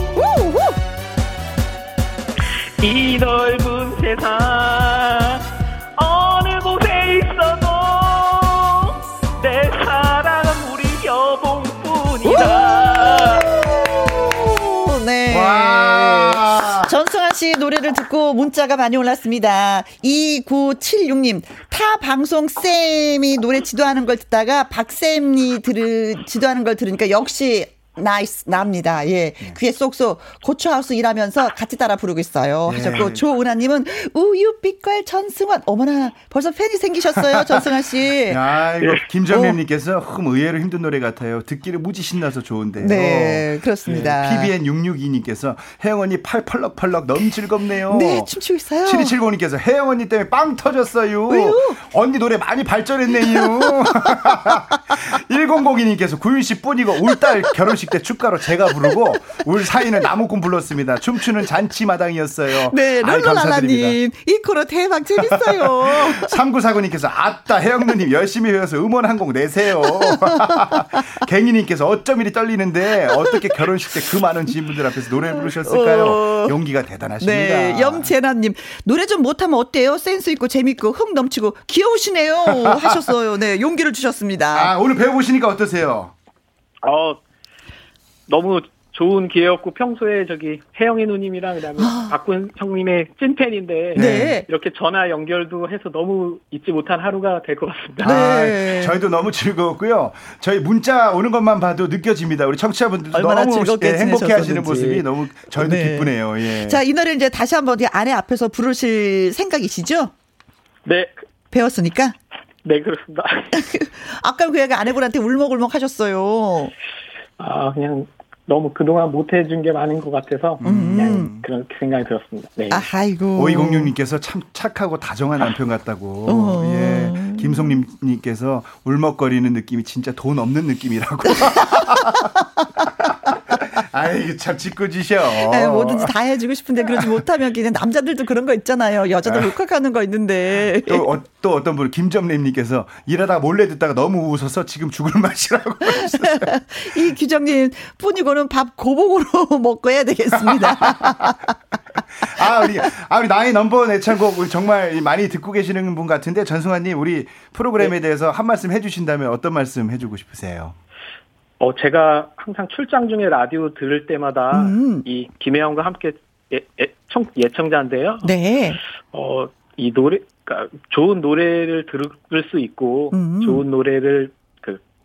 넓은 세상. 어느 곳에 있어도 내 사랑은 우리 여봉뿐이다. 네. 전승환 씨 노래를 듣고 문자가 많이 올랐습니다. 2976님, 타 방송 쌤이 노래 지도하는 걸 듣다가 박쌤이 들으, 지도하는 걸 들으니까 역시 nice입니다. 예. 네. 귀에 쏙쏙 고추하우스 일하면서 같이 따라 부르고 있어요. 네. 하셨고 조은하 님은 우유빛깔 전승환 어머나 벌써 팬이 생기셨어요 전승환 씨. 야 이거 예. 김정림님께서 흠 의외로 힘든 노래 같아요. 듣기를 무지 신나서 좋은데요. 네 그렇습니다. 네. PBN 662 님께서 혜영 언니 팔 펄럭펄럭 너무 즐겁네요. 네 춤추고 있어요. 7270 님께서 혜영 언니 때문에 빵 터졌어요. 왜요? 언니 노래 많이 발전했네요. 1002 님께서 구윤 씨 뿐이고 울딸 결혼식 때 축가로 제가 부르고 울 사이는 나무꾼 불렀습니다. 춤추는 잔치 마당이었어요. 네, 룰루라라님 이 코너 대박 재밌어요. 3949님께서 아따 혜영 누님 열심히 배워서 음원 한 곡 내세요. 갱이님께서 어쩜 이리 떨리는데 어떻게 결혼식 때 그 많은 지인분들 앞에서 노래 부르셨을까요? 어... 용기가 대단하십니다. 네, 염재나님 노래 좀 못하면 어때요? 센스 있고 재밌고 흥 넘치고 귀여우시네요 하셨어요. 네, 용기를 주셨습니다. 아 오늘 배워보시니까 어떠세요? 어 너무 좋은 기회였고 평소에 저기 혜영이 누님이랑 그다음에 아. 박군 형님의 찐팬인데 네. 이렇게 전화 연결도 해서 너무 잊지 못한 하루가 될 것 같습니다. 네. 아, 저희도 너무 즐거웠고요. 저희 문자 오는 것만 봐도 느껴집니다. 우리 청취자분들도 너무 즐겁게 예, 행복해 하시는 모습이 너무 저희도 네. 기쁘네요. 예. 자, 이 노래 이제 다시 한번 아내 앞에서 부르실 생각이시죠? 네. 배웠으니까? 네, 그렇습니다. 아까 그 애가 아내분한테 울먹울먹 하셨어요. 아, 그냥 너무 그동안 못해준 게 많은 것 같아서 음. 그냥 그런 생각이 들었습니다. 네. 아이고. 오이공육님께서 참 착하고 다정한 남편 같다고. 어. 예. 김송림님께서 울먹거리는 느낌이 진짜 돈 없는 느낌이라고. 아이 참 짓궂으셔. 네, 뭐든지 다 해주고 싶은데 그러지 못하면 그냥 남자들도 그런 거 있잖아요. 여자들 울컥하는 거 있는데. 또, 어, 또 어떤 분 김정림님께서 일하다 몰래 듣다가 너무 웃어서 지금 죽을 맛이라고. 이 규정님 뿐이고는 밥 고복으로 먹고 해야 되겠습니다. 아 우리 아 우리 나의 넘버 애창곡 우리 정말 많이 듣고 계시는 분 같은데 전승환님 우리 프로그램에 네. 대해서 한 말씀 해주신다면 어떤 말씀 해주고 싶으세요? 어, 제가 항상 출장 중에 라디오 들을 때마다 음. 이 김혜영과 함께 예, 예, 청, 예청자인데요. 네. 어, 이 노래, 그러니까 좋은 노래를 들을 수 있고, 음. 좋은 노래를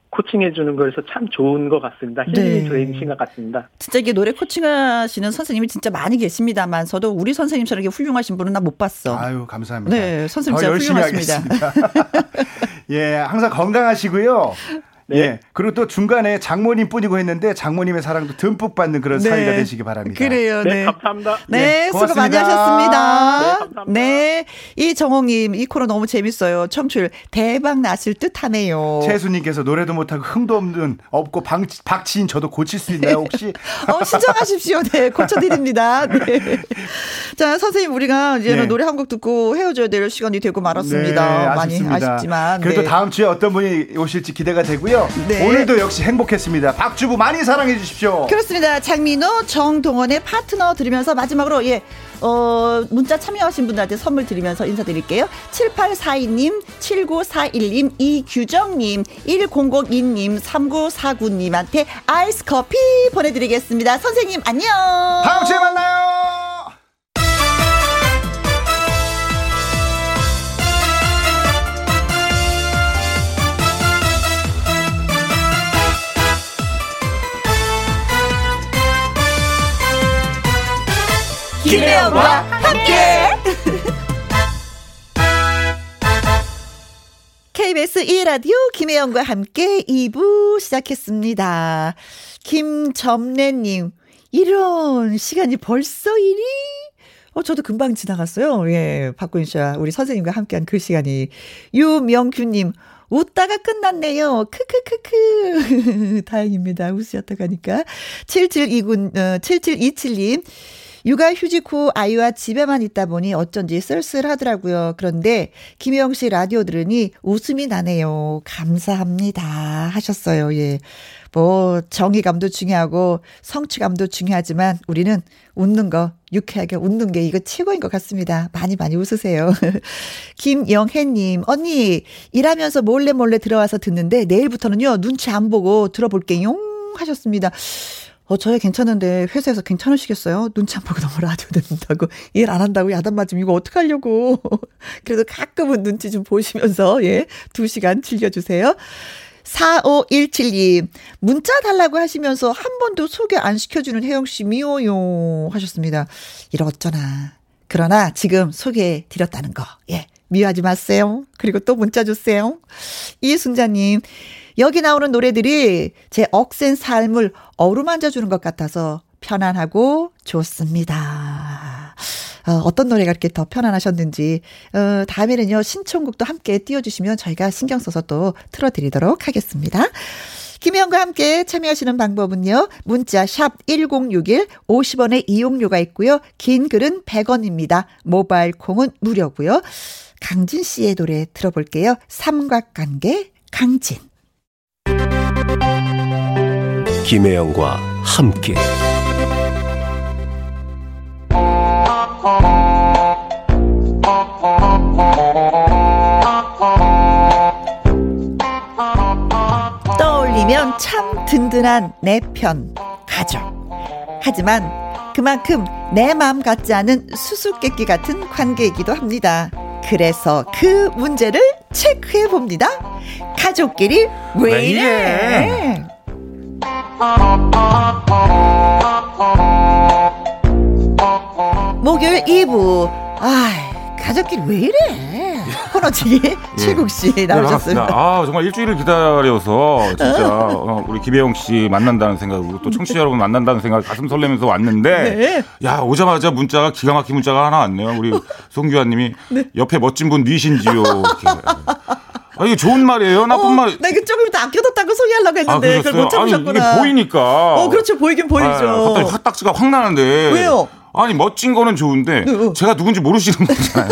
코칭해 주는 거에서 참 좋은 것 같습니다. 힐링이 네. 되신 것 같습니다. 진짜 이게 노래 코칭하시는 선생님이 진짜 많이 계십니다만 저도 우리 선생님처럼 이렇게 훌륭하신 분은 나 못 봤어. 아유 감사합니다. 네, 선생님 진짜 열심히 훌륭하십니다. 하겠습니다. 예, 항상 건강하시고요. 네. 예. 그리고 또 중간에 장모님 뿐이고 했는데 장모님의 사랑도 듬뿍 받는 그런 네. 사이가 되시기 바랍니다. 그래요. 네. 네. 감사합니다. 네. 네 수고 많이 하셨습니다. 네, 감사합니다. 네. 이 정홍님, 이 코너 너무 재밌어요. 청출 대박 났을 듯 하네요. 최수님께서 노래도 못하고 흥도 없는, 없고 방, 박치인 저도 고칠 수 있나요, 혹시? 어, 신청하십시오. 네. 고쳐드립니다. 네. 자, 선생님, 우리가 이제는 네. 노래 한 곡 듣고 헤어져야 될 시간이 되고 말았습니다. 많이 아쉽지만. 그래도 다음 주에 어떤 분이 오실지 기대가 되고요. 있고요. 네. 오늘도 역시 행복했습니다. 박주부 많이 사랑해 주십시오. 그렇습니다. 장민호, 정동원의 파트너 들으면서 마지막으로 예. 어, 문자 참여하신 분들한테 선물 드리면서 인사드릴게요. 7842님, 7941님, 이규정님, 1002님, 3949님한테 아이스 커피 보내드리겠습니다. 선생님, 안녕! 다음 주에 만나요! 김혜영과 함께. KBS 1라디오 김혜영과 함께 2부 시작했습니다. 김점래님, 이런 시간이 벌써 이리? 어, 저도 금방 지나갔어요. 예, 박군 씨와 우리 선생님과 함께한 그 시간이. 유명규님, 웃다가 끝났네요. 크크크크. 다행입니다. 웃으셨다고 하니까. 7729, 어, 7727님. 육아 휴직 후 아이와 집에만 있다 보니 어쩐지 쓸쓸하더라고요. 그런데 김혜영 씨 라디오 들으니 웃음이 나네요. 감사합니다. 하셨어요. 예. 뭐 정의감도 중요하고 성취감도 중요하지만 우리는 웃는 거 유쾌하게 웃는 게 이거 최고인 것 같습니다. 많이 많이 웃으세요. 김영혜님 언니 일하면서 몰래 몰래 들어와서 듣는데 내일부터는요 눈치 안 보고 들어볼게요 하셨습니다. 어, 저야 괜찮은데 회사에서 괜찮으시겠어요? 눈치 안 보고 너무 라디오 듣는다고 일 안 한다고 야단 맞으면 이거 어떡하려고. 그래도 가끔은 눈치 좀 보시면서 예, 2시간 즐겨 주세요. 4517님, 문자 달라고 하시면서 한 번도 소개 안 시켜주는 혜영씨 미워요 하셨습니다. 이러어쩌나. 그러나 지금 소개해 드렸다는 거, 예, 미워하지 마세요. 그리고 또 문자 주세요. 이순자님, 여기 나오는 노래들이 제 억센 삶을 어루만져 주는 것 같아서 편안하고 좋습니다. 어, 어떤 노래가 이렇게 더 편안하셨는지, 어, 다음에는요, 신청곡도 함께 띄워주시면 저희가 신경 써서 또 틀어드리도록 하겠습니다. 김혜영과 함께 참여하시는 방법은요. 문자 샵 1061, 50원의 이용료가 있고요. 긴 글은 100원입니다. 모바일 콩은 무료고요. 강진 씨의 노래 들어볼게요. 삼각관계 강진. 김혜영과 함께 떠올리면 참 든든한 내 편 가족 하지만 그만큼 내 마음 같지 않은 수수께끼 같은 관계이기도 합니다. 그래서 그 문제를 체크해 봅니다. 가족끼리 왜 이래? 목요일 2부. 아, 가족끼리 왜 이래? 코너치기 예. 최국 씨 네, 나오셨습니다. 네, 아 정말 일주일을 기다려서 진짜 어, 우리 김혜영 씨 만난다는 생각으로 또 청취자 여러분 만난다는 생각 가슴 설레면서 왔는데 네. 야 오자마자 문자가 기가 막힌 문자가 하나 왔네요. 우리 송규환님이 네. 옆에 멋진 분 뉘신지요. 아, 이게 좋은 말이에요? 나쁜 어, 말? 나 이거 조금 더 아껴뒀다고 소개하려고 했는데, 아, 그걸 못 참으셨구나. 아니, 이게 보이니까. 어, 그렇죠. 보이긴 보이죠. 아, 갑자기 화딱지가 확 나는데. 왜요? 아니, 멋진 거는 좋은데, 네, 어. 제가 누군지 모르시는 거잖아요.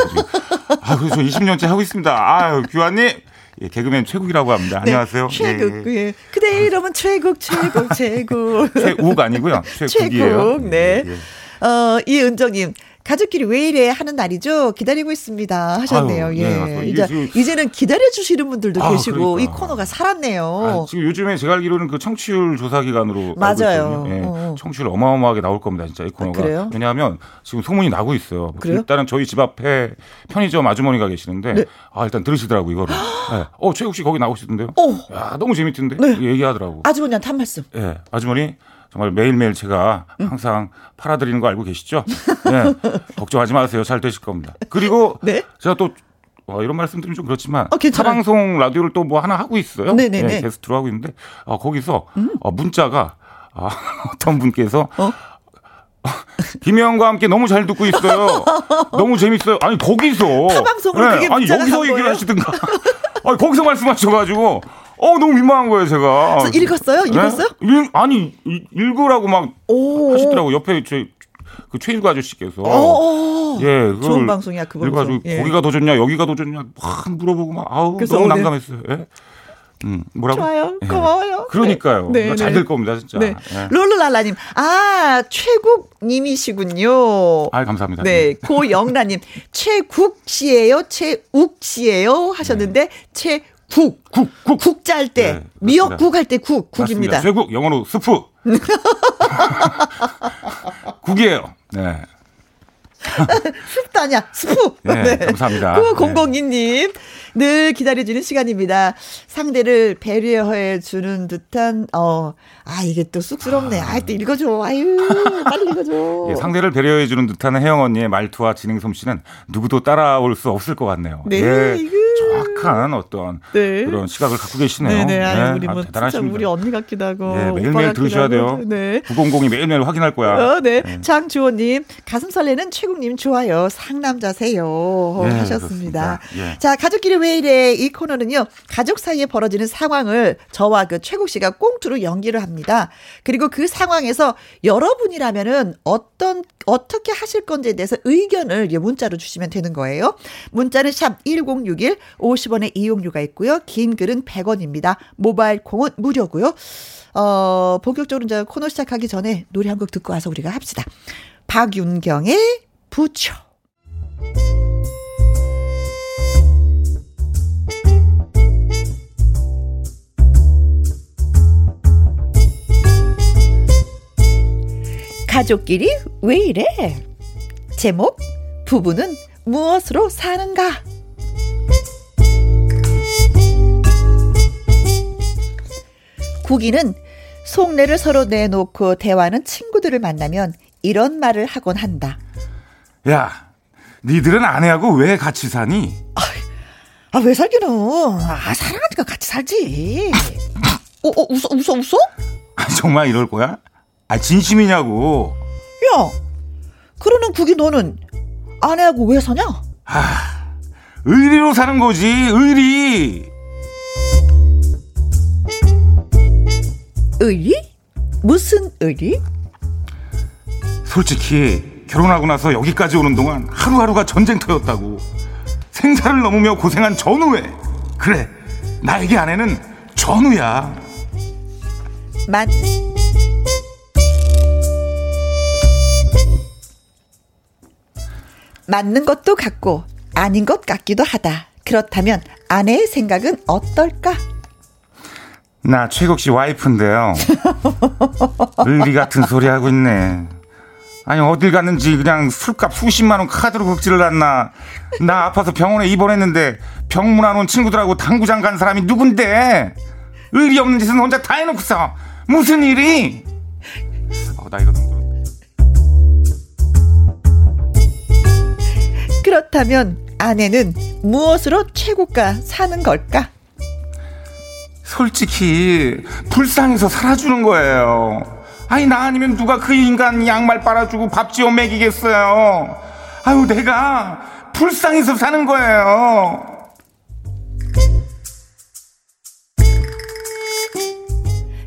아, 그래서 20년째 하고 있습니다. 아유, 규환님. 예, 개그맨 최국이라고 합니다. 네, 안녕하세요. 최국. 예. 예. 그대 이름은 최국, 최국, 최국. 최욱 아니고요. 최국이에요. 최국. 네. 예, 예. 어, 이은정님. 가족끼리 왜 이래 하는 날이죠. 기다리고 있습니다. 하셨네요. 아유, 예. 네, 이제, 이제는 기다려 주시는 분들도 아, 계시고, 그러니까. 이 코너가 살았네요. 아, 지금 요즘에 제가 알기로는 그 청취율 조사 기간으로. 맞아요. 예, 어. 청취율 어마어마하게 나올 겁니다. 진짜 이 코너가. 아, 왜냐하면 지금 소문이 나고 있어요. 그래요? 일단은 저희 집 앞에 편의점 아주머니가 계시는데, 네. 아, 일단 들으시더라고, 이거를. 네. 어, 최욱 씨 거기 나오시던데요? 어. 야, 너무 재밌던데? 네. 얘기하더라고. 아주머니한테 한 말씀. 예, 아주머니. 정말 매일매일 제가 항상 팔아드리는 거 알고 계시죠? 네. 걱정하지 마세요. 잘 되실 겁니다. 그리고 네? 제가 또 어, 이런 말씀드리면 좀 그렇지만 어, 타방송 라디오를 또 뭐 하나 하고 있어요. 네네네. 네, 게스트로 하고 있는데 어, 거기서 음? 어, 문자가 아, 어떤 분께서 어? 김혜영과 함께 너무 잘 듣고 있어요. 너무 재밌어요. 아니 거기서 타방송을 네, 아니 여기서 얘기를 하시든가. 아니 거기서 말씀하셔가지고 어 너무 민망한 거예요 제가. 읽었어요? 네? 읽었어요? 네? 읽, 아니 읽으라고 막 오. 하시더라고 옆에 제, 그 최일구 아저씨께서 오. 예 좋은 방송이야 그 방송. 예. 거기가 더 좋냐 여기가 더 좋냐 막 물어보고 막 아우 너무 난감했어요. 예? 음, 뭐라고? 좋아요. 네. 고마워요. 그러니까요. 네, 잘될 네. 겁니다, 진짜. 네. 네. 롤루랄라님, 아, 최국님이시군요. 아, 감사합니다. 네. 고영라님, 최국 씨예요? 최욱 씨예요? 하셨는데, 최 국, 국, 국. 국자 할 때, 네, 미역국 할 때 국, 국입니다. 쇠국, 영어로 스프. 국이에요. 네. 아니야, 스프. 네, 네. 감사합니다. 9002님. 늘 기다려주는 시간입니다. 상대를 배려해 주는 듯한, 어, 아, 이게 또 쑥스럽네. 아, 또 읽어줘. 아유, 빨리 읽어줘. 예, 상대를 배려해 주는 듯한 혜영 언니의 말투와 진행 솜씨는 누구도 따라올 수 없을 것 같네요. 네, 예, 이거. 정확한 어떤 네. 그런 시각을 갖고 계시네요. 네네, 네, 아유, 우리 뭐 대단하십니다. 우리 언니 같기도 하고. 네, 매일매일 들으셔야 돼요. 네. 900이 매일매일 확인할 거야. 어, 네. 네. 장주호님, 가슴 설레는 최국님 좋아요. 상남자세요. 네, 하셨습니다. 예. 자, 가족끼리 왜 이래? 이 코너는요, 가족 사이에 벌어지는 상황을 저와 그 최국 씨가 꽁투로 연기를 합니다. 그리고 그 상황에서 여러분이라면은 어떤, 어떻게 하실 건지에 대해서 의견을 문자로 주시면 되는 거예요. 문자는 샵 1061, 50원의 이용료가 있고요. 긴 글은 100원입니다. 모바일 콩은 무료고요. 어, 본격적으로 이제 코너 시작하기 전에 노래 한 곡 듣고 와서 우리가 합시다. 박윤경의 부처. 가족끼리 왜 이래? 제목 부부는 무엇으로 사는가? 국이는 속내를 서로 내놓고 대화하는 친구들을 만나면 이런 말을 하곤 한다. 야, 니들은 아내하고 왜 같이 사니? 아, 왜 살기는? 아, 사랑하니까 같이 살지. 어, 어, 웃어, 웃어, 웃어? 아, 정말 이럴 거야? 아, 진심이냐고. 야, 그러는 국이 너는 아내하고 왜 사냐? 아, 의리로 사는 거지, 의리. 의리? 무슨 의리? 솔직히 결혼하고 나서 여기까지 오는 동안 하루하루가 전쟁터였다고. 생사를 넘으며 고생한 전우에. 그래, 나에게 아내는 전우야. 맞. 맞는 것도 같고 아닌 것 같기도 하다. 그렇다면 아내의 생각은 어떨까? 나 최국 씨 와이프인데요. 의리 같은 소리 하고 있네. 아니 어딜 갔는지 그냥 술값 수십만 원 카드로 극지를 났나. 나 아파서 병원에 입원했는데 병문 안온 친구들하고 당구장 간 사람이 누군데. 의리 없는 짓은 혼자 다 해놓고서 무슨 일이? 어, 나 이거 너무 그렇다면 아내는 무엇으로 최고가 사는 걸까? 솔직히 불쌍해서 살아주는 거예요. 아니 나 아니면 누가 그 인간 양말 빨아주고 밥 지어 먹이겠어요. 아유 내가 불쌍해서 사는 거예요.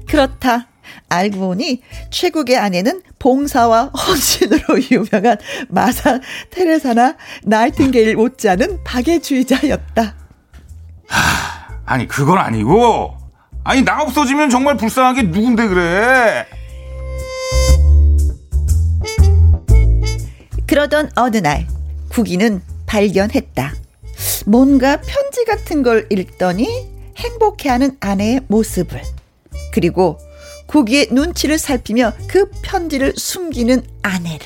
그렇다. 알고 보니 최국의 아내는 봉사와 헌신으로 유명한 마사 테레사나 나이팅게일 못지않은 박애주의자였다. 하, 아니 그건 아니고 아니 나 없어지면 정말 불쌍하게 누군데 그래? 그러던 어느 날 구기는 발견했다. 뭔가 편지 같은 걸 읽더니 행복해하는 아내의 모습을 그리고 구기의 눈치를 살피며 그 편지를 숨기는 아내를.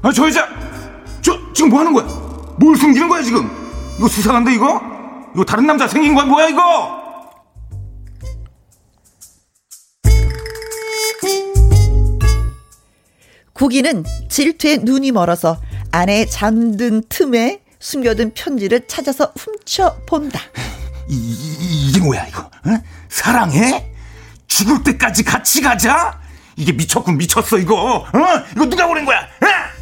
아, 저 여자, 저 지금 뭐 하는 거야? 뭘 숨기는 거야 지금? 이거 수상한데 이거? 이거 다른 남자 생긴 거야 뭐야 이거? 구기는 질투에 눈이 멀어서 아내의 잠든 틈에 숨겨둔 편지를 찾아서 훔쳐 본다. 이, 이, 이게 뭐야 이거? 어? 사랑해? 죽을 때까지 같이 가자? 이게 미쳤군 미쳤어 이거. 어? 이거 누가 보낸 거야? 어?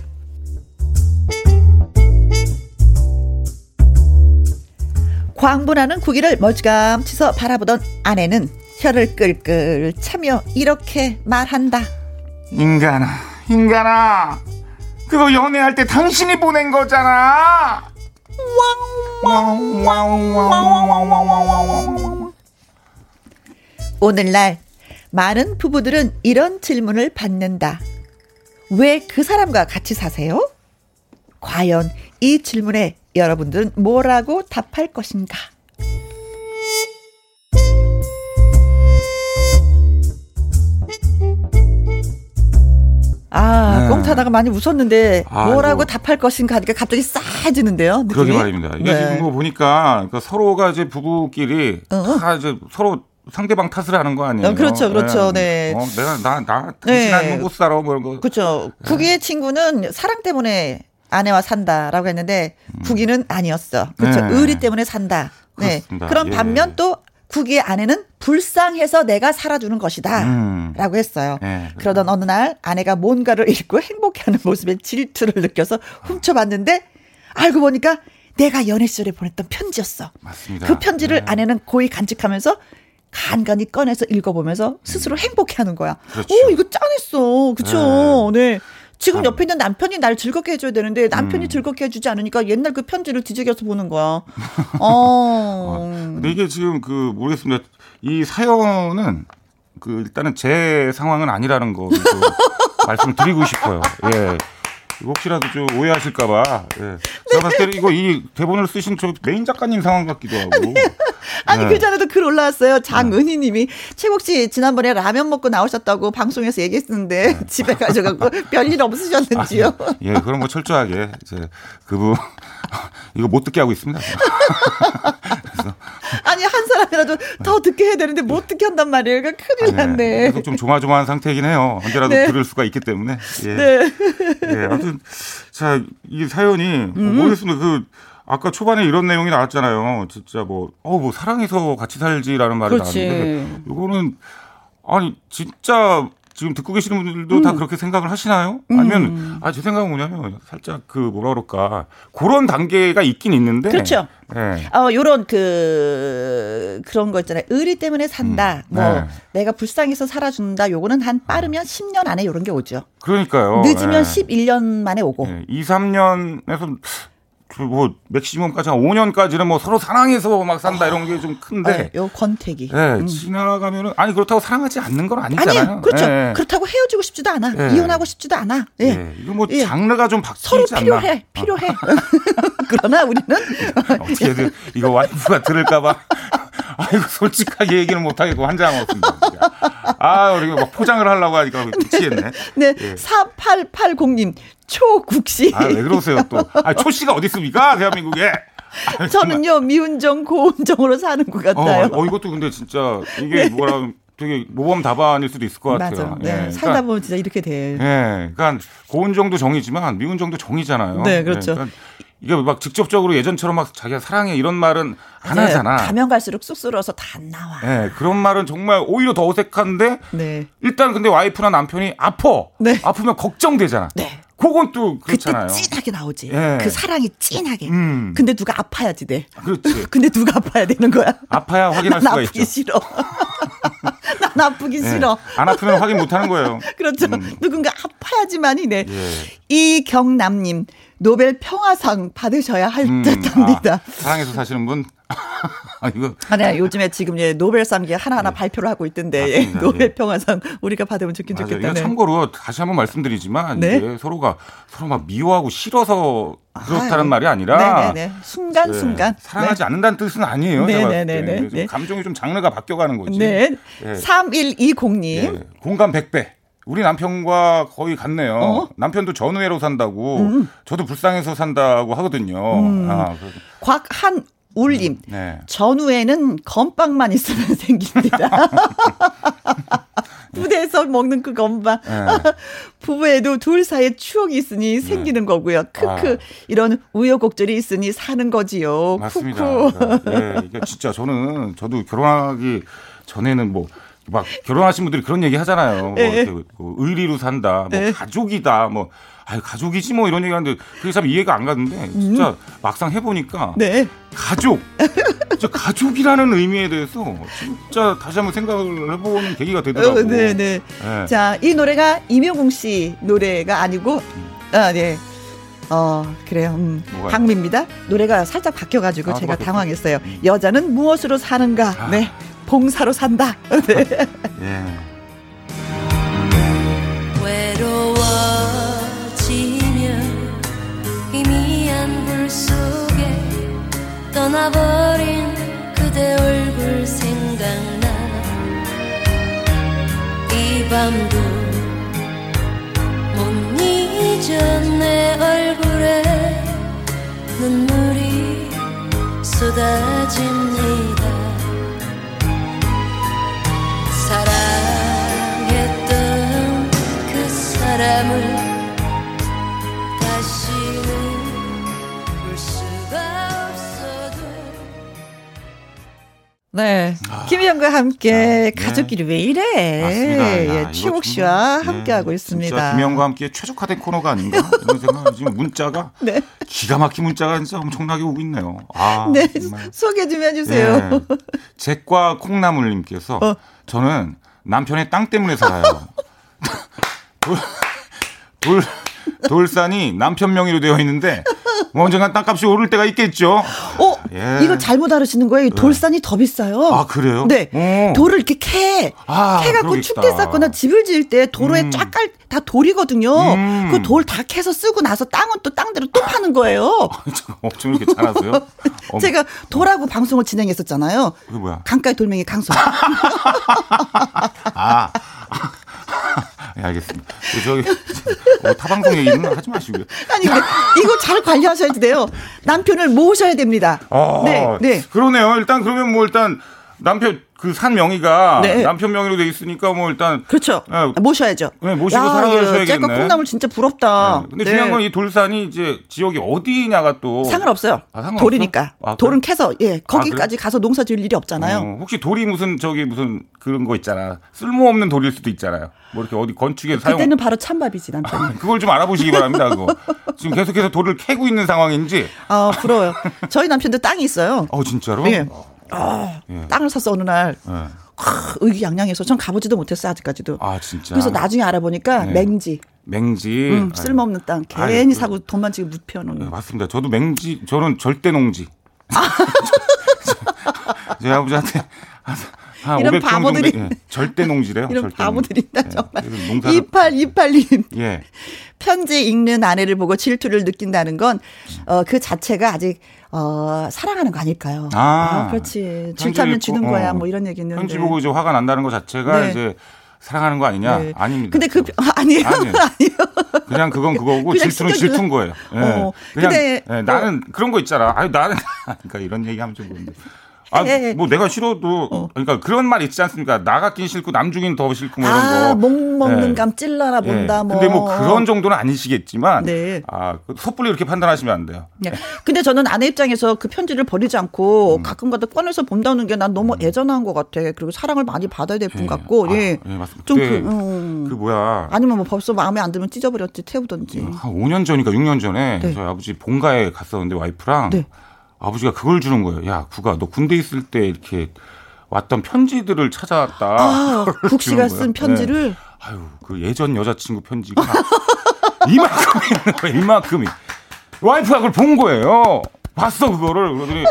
광분하는 구기를 멀찌감치서 바라보던 아내는 혀를 끌끌 차며 이렇게 말한다. 인간아, 인간아, 그거 연애할 때 당신이 보낸 거잖아. 오늘날 많은 부부들은 이런 질문을 받는다. 왜 그 사람과 같이 사세요? 과연 이 질문에 여러분들은 뭐라고 답할 것인가? 아, 네. 꽁 타다가 많이 웃었는데 뭐라고 아이고. 답할 것인가 하니까 갑자기 싸해지는데요. 그러게 말입니다. 이게 네. 지금 뭐 보니까 그러니까 서로가 이제 부부끼리 어? 다 이제 서로 상대방 탓을 하는 거 아니에요? 어, 그렇죠, 그렇죠. 네. 어, 내가 나나 당신하고 네. 못 살아 뭐 이런 거. 그렇죠. 네. 친구는 사랑 때문에 아내와 산다라고 했는데 음. 국기는 아니었어. 그렇죠. 네. 의리 때문에 산다. 네. 그렇습니다. 그럼 예. 반면 또 국기의 아내는 불쌍해서 내가 살아주는 것이다. 음. 라고 했어요. 네, 그러던 어느 날 아내가 뭔가를 읽고 행복해하는 모습에 질투를 느껴서 훔쳐봤는데 알고 보니까 내가 연애 시절에 보냈던 편지였어. 맞습니다. 그 편지를 네. 아내는 고이 간직하면서 간간히 꺼내서 읽어보면서 스스로 음. 행복해하는 거야. 그렇죠. 오 이거 짠했어. 그쵸? 네. 네. 지금 옆에 있는 남편이 날 즐겁게 해줘야 되는데 남편이 음. 즐겁게 해주지 않으니까 옛날 그 편지를 뒤적여서 보는 거야. 어. 근데 이게 지금 그 모르겠습니다. 이 사연은 그 일단은 제 상황은 아니라는 거 말씀드리고 싶어요. 예. 혹시라도 좀 오해하실까봐. 예. 제가 봤을 때는 이거 이 대본을 쓰신 저 메인 작가님 상황 같기도 하고. 네. 아니 네. 그 전에도 글 올라왔어요. 장은희님이 최국 씨 지난번에 라면 먹고 나오셨다고 방송에서 얘기했는데 네. 집에 가져가고 별일 없으셨는지요? 아, 예, 그런 거 철저하게 이제 그분 이거 못 듣게 하고 있습니다. 아니 한 사람이라도 더 듣게 해야 되는데 못 듣게 한단 말이에요. 그러니까 큰일 났네. 계속 좀 조마조마한 상태이긴 해요. 언제라도 네. 들을 수가 있기 때문에. 예. 네. 예. 아무튼 자 이 사연이 음. 모르겠습니다. 그 아까 초반에 이런 내용이 나왔잖아요. 진짜 뭐, 어, 뭐, 사랑해서 같이 살지라는 말이 그렇지. 나왔는데, 이거는, 아니, 진짜 지금 듣고 계시는 분들도 음. 다 그렇게 생각을 하시나요? 아니면 음. 아제 생각은 뭐냐면 살짝 그 뭐라 그럴까 그런 단계가 있긴 있는데 그렇죠. 네. 어 요런 그 그런 거 있잖아요. 의리 때문에 산다. 음. 뭐 네. 내가 불쌍해서 살아준다. 요거는 한 빠르면 10년 안에 요런 게 오죠. 그러니까요. 늦으면 네. 11년 만에 오고. 네. 2, 3년에서 뭐 맥시멈까지 한 5년까지는 뭐 서로 사랑해서 막 산다 이런 게 좀 큰데 아, 요 권태기. 네, 음. 지나가면은 아니 그렇다고 사랑하지 않는 건 아니잖아요. 아니요, 그렇죠. 네. 그렇다고 헤어지고 싶지도 않아. 네. 이혼하고 싶지도 않아. 예. 네. 이거 뭐 예. 장르가 좀 바뀌지 서로 필요해, 않나. 필요해. 그러나 우리는 어떻게든 이거 와이프가 들을까봐. 아이고 솔직하게 얘기는 못 하겠고 환장하겠습니다. 아, 우리 막 포장을 하려고 하니까 미치겠네. 네, 예. 4880님 초국씨. 아, 왜 그러세요 또? 아, 초씨가 어디 있습니까? 대한민국에. 아, 저는요 미운정 고운정으로 사는 것 같아요. 어, 어 이것도 근데 진짜 이게 네. 뭐라 되게 모범 답안일 수도 있을 것 같아요. 맞아. 네. 예. 살다 그러니까, 보면 진짜 이렇게 돼. 예. 그러니까 고운정도 정이지만 미운정도 정이잖아요. 네, 그렇죠. 예. 그러니까 이게 막 직접적으로 예전처럼 막 자기가 사랑해 이런 말은 안 네, 하잖아. 가면 갈수록 쑥스러워서 다 안 나와. 네, 그런 말은 정말 오히려 더 어색한데 네. 일단 근데 와이프나 남편이 아파. 네. 아프면 걱정되잖아. 네. 그건 또 그렇잖아요. 그때 찐하게 나오지. 예. 그 사랑이 찐하게. 음. 근데 누가 아파야지 돼. 그렇지. 근데 누가 아파야 되는 거야? 아파야 확인할 수가 있죠. 싫어. 난 아프기 예. 싫어. 안 아프면 확인 못 하는 거예요. 그렇죠. 음. 누군가 아파야지만이 네. 예. 이경남님 노벨 평화상 받으셔야 할 음, 듯합니다. 아, 사랑해서 사시는 분. 아, 이거. 아, 네, 요즘에 지금 예, 노벨상기 하나하나 네. 발표를 하고 있던데, 예, 노벨 평화상 우리가 받으면 좋긴 좋겠다. 네. 참고로 다시 한번 말씀드리지만, 네? 이게 서로가 서로 막 미워하고 싫어서 그렇다는 아, 말이 아니라 네네네. 순간순간 네, 사랑하지 네. 않는다는 뜻은 아니에요. 네네네. 네. 감정이 좀 장르가 바뀌어가는 거지. 네. 네. 3120님. 네. 공감 100배. 우리 남편과 거의 같네요. 어? 남편도 전우회로 산다고, 음. 저도 불쌍해서 산다고 하거든요. 음. 아, 곽한 울림. 음, 네. 전후에는 건빵만 있으면 생깁니다. 부대에서 먹는 그 건빵. 네. 부부에도 둘 사이에 추억이 있으니 생기는 네. 거고요. 크크. 아. 이런 우여곡절이 있으니 사는 거지요. 맞습니다. 예, 이게 진짜 저는 저도 결혼하기 전에는 뭐. 막 결혼하신 분들이 그런 얘기 하잖아요. 뭐 네. 뭐 의리로 산다, 뭐 네. 가족이다, 뭐 아유 가족이지 뭐 이런 얘기하는데 그게 참 이해가 안 가는데 진짜 음. 막상 해보니까 네. 가족 진짜 가족이라는 의미에 대해서 진짜 다시 한번 생각을 해보는 계기가 되더라고요. 어, 네, 네. 네. 자, 이 노래가 임효공 씨 노래가 아니고 아, 네. 어, 그래요. 음. 박미입니다. 노래가 살짝 바뀌어가지고 아, 제가 바뀌었어. 당황했어요. 음. 여자는 무엇으로 사는가? 아. 네. 봉사로 산다. 네. 예. 떠나버린 그대 얼굴 생각나. 이 밤도 못 잊어 내 얼굴에 눈물이 쏟아집니다. 사랑했던 그 사람을 네. 아, 김희영과 함께 아, 가족끼리 네. 왜 이래? 맞습니다. 야, 예, 최욱 씨와 네, 함께하고 있습니다. 김희영과 함께 최적화된 코너가 아닌가? 이런 생각 지금 문자가 네. 기가 막힌 문자가 진짜 엄청나게 오고 있네요. 아, 네. 정말. 소개 좀 해주세요. 네. 잭과 콩나물님께서 어. 저는 남편의 땅 때문에 살아요. 돌, 돌, 돌산이 남편 명의로 되어 있는데 뭐 언젠간 땅값이 오를 때가 있겠죠. 어, 예. 이거 잘못 알으시는 거예요. 돌산이 더 비싸요. 아 그래요? 네, 오. 돌을 이렇게 캐, 아, 캐갖고 춥게 쌓거나 집을 지을 때 도로에 음. 쫙깔 다 돌이거든요. 음. 그돌 다 캐서 쓰고 나서 땅은 또 땅대로 또 파는 거예요. 엄청 이렇게 잘하세요? 제가 돌하고 방송을 진행했었잖아요. 그게 뭐야? 강가의 돌멩이 강소. 아. 네, 알겠습니다. 저기 어, 타방송 얘기는 하지 마시고요. 아니 이거 잘 관리하셔야 돼요. 남편을 모셔야 됩니다. 아, 네, 네. 그러네요. 일단 그러면 뭐 일단 남편 그 산 명의가 네. 남편 명의로 돼 있으니까 뭐 일단 그렇죠. 네. 모셔야죠. 네, 모시고 살아가셔야겠네. 짤까 콩나물 진짜 부럽다. 네. 근데 네. 중요한 건 이 돌산이 이제 지역이 어디냐가 또 상관없어요. 아, 상관없어? 돌이니까. 아, 돌은 캐서 예 거기까지 아, 가서 농사 지을 일이 없잖아요. 어, 혹시 돌이 무슨 저기 무슨 그런 거 있잖아. 쓸모없는 돌일 수도 있잖아요. 뭐 이렇게 어디 건축에 사용. 그때는 바로 찬밥이지 남편이. 아, 그걸 좀 알아보시기 바랍니다. 그거 지금 계속해서 돌을 캐고 있는 상황인지. 아 부러워요. 저희 남편도 땅이 있어요. 어 진짜로? 네. 아, 예. 땅을 샀어 어느 날. 예. 의기양양해서 전 가보지도 못했어 아직까지도. 아 진짜. 그래서 나중에 알아보니까 네. 맹지. 맹지. 음, 쓸모없는 땅. 괜히 아유, 사고 돈만 지금 묻혀놓는. 네, 맞습니다. 저도 맹지. 저는 절대 농지. 제 아버지한테 한 이런 바보들이 정도, 예, 절대 농지래요. 이런 바보들이다 예, 정말. 예, 2828님. 예. 편지 읽는 아내를 보고 질투를 느낀다는 건 어, 그 자체가 아직 어, 사랑하는 거 아닐까요? 아, 아 그렇지. 질투하면 주는 어, 거야. 뭐 이런 얘기 있는데. 편지 보고 이제 화가 난다는 것 자체가 네. 이제 사랑하는 거 아니냐? 네. 아닙니다. 근데 그 아, 아니에요. 아니에요. 아니에요. 그냥 그건 그거고 질투는 질투인 거예요. 예. 어, 그냥 근데, 예, 나는 어. 그런 거 있잖아. 아니 나는 그러니까 이런 얘기 하면 좀 그런데. 아, 예. 뭐 내가 싫어도 어. 그러니까 그런 말 있지 않습니까? 나 같긴 싫고 남 주긴 더 싫고 뭐 이런 아, 거. 목 먹는 예. 감 찔러라 본다 뭐. 근데 뭐 그런 정도는 아니시겠지만 네. 아, 그 섣불리 이렇게 판단하시면 안 돼요. 네. 근데 저는 아내 입장에서 그 편지를 버리지 않고 음. 가끔가다 꺼내서 본다는 게 난 너무 음. 애전한 것 같아. 그리고 사랑을 많이 받아야 될분 예. 같고. 아, 예. 예, 맞습니다. 좀 그, 음. 그 뭐야. 아니면 뭐 벌써 마음에 안 들면 찢어버렸지 태우든지. 한 5년 전이니까 6년 전에 네. 저희 아버지 본가에 갔었는데 와이프랑 네. 아버지가 그걸 주는 거예요. 야, 구가 너 군대 있을 때 이렇게 왔던 편지들을 찾아왔다. 아, 국 씨가 쓴 편지를. 네. 아유, 그 예전 여자친구 편지가 이만큼이 이만큼이. 와이프가 그걸 본 거예요. 봤어 그거를 그러더니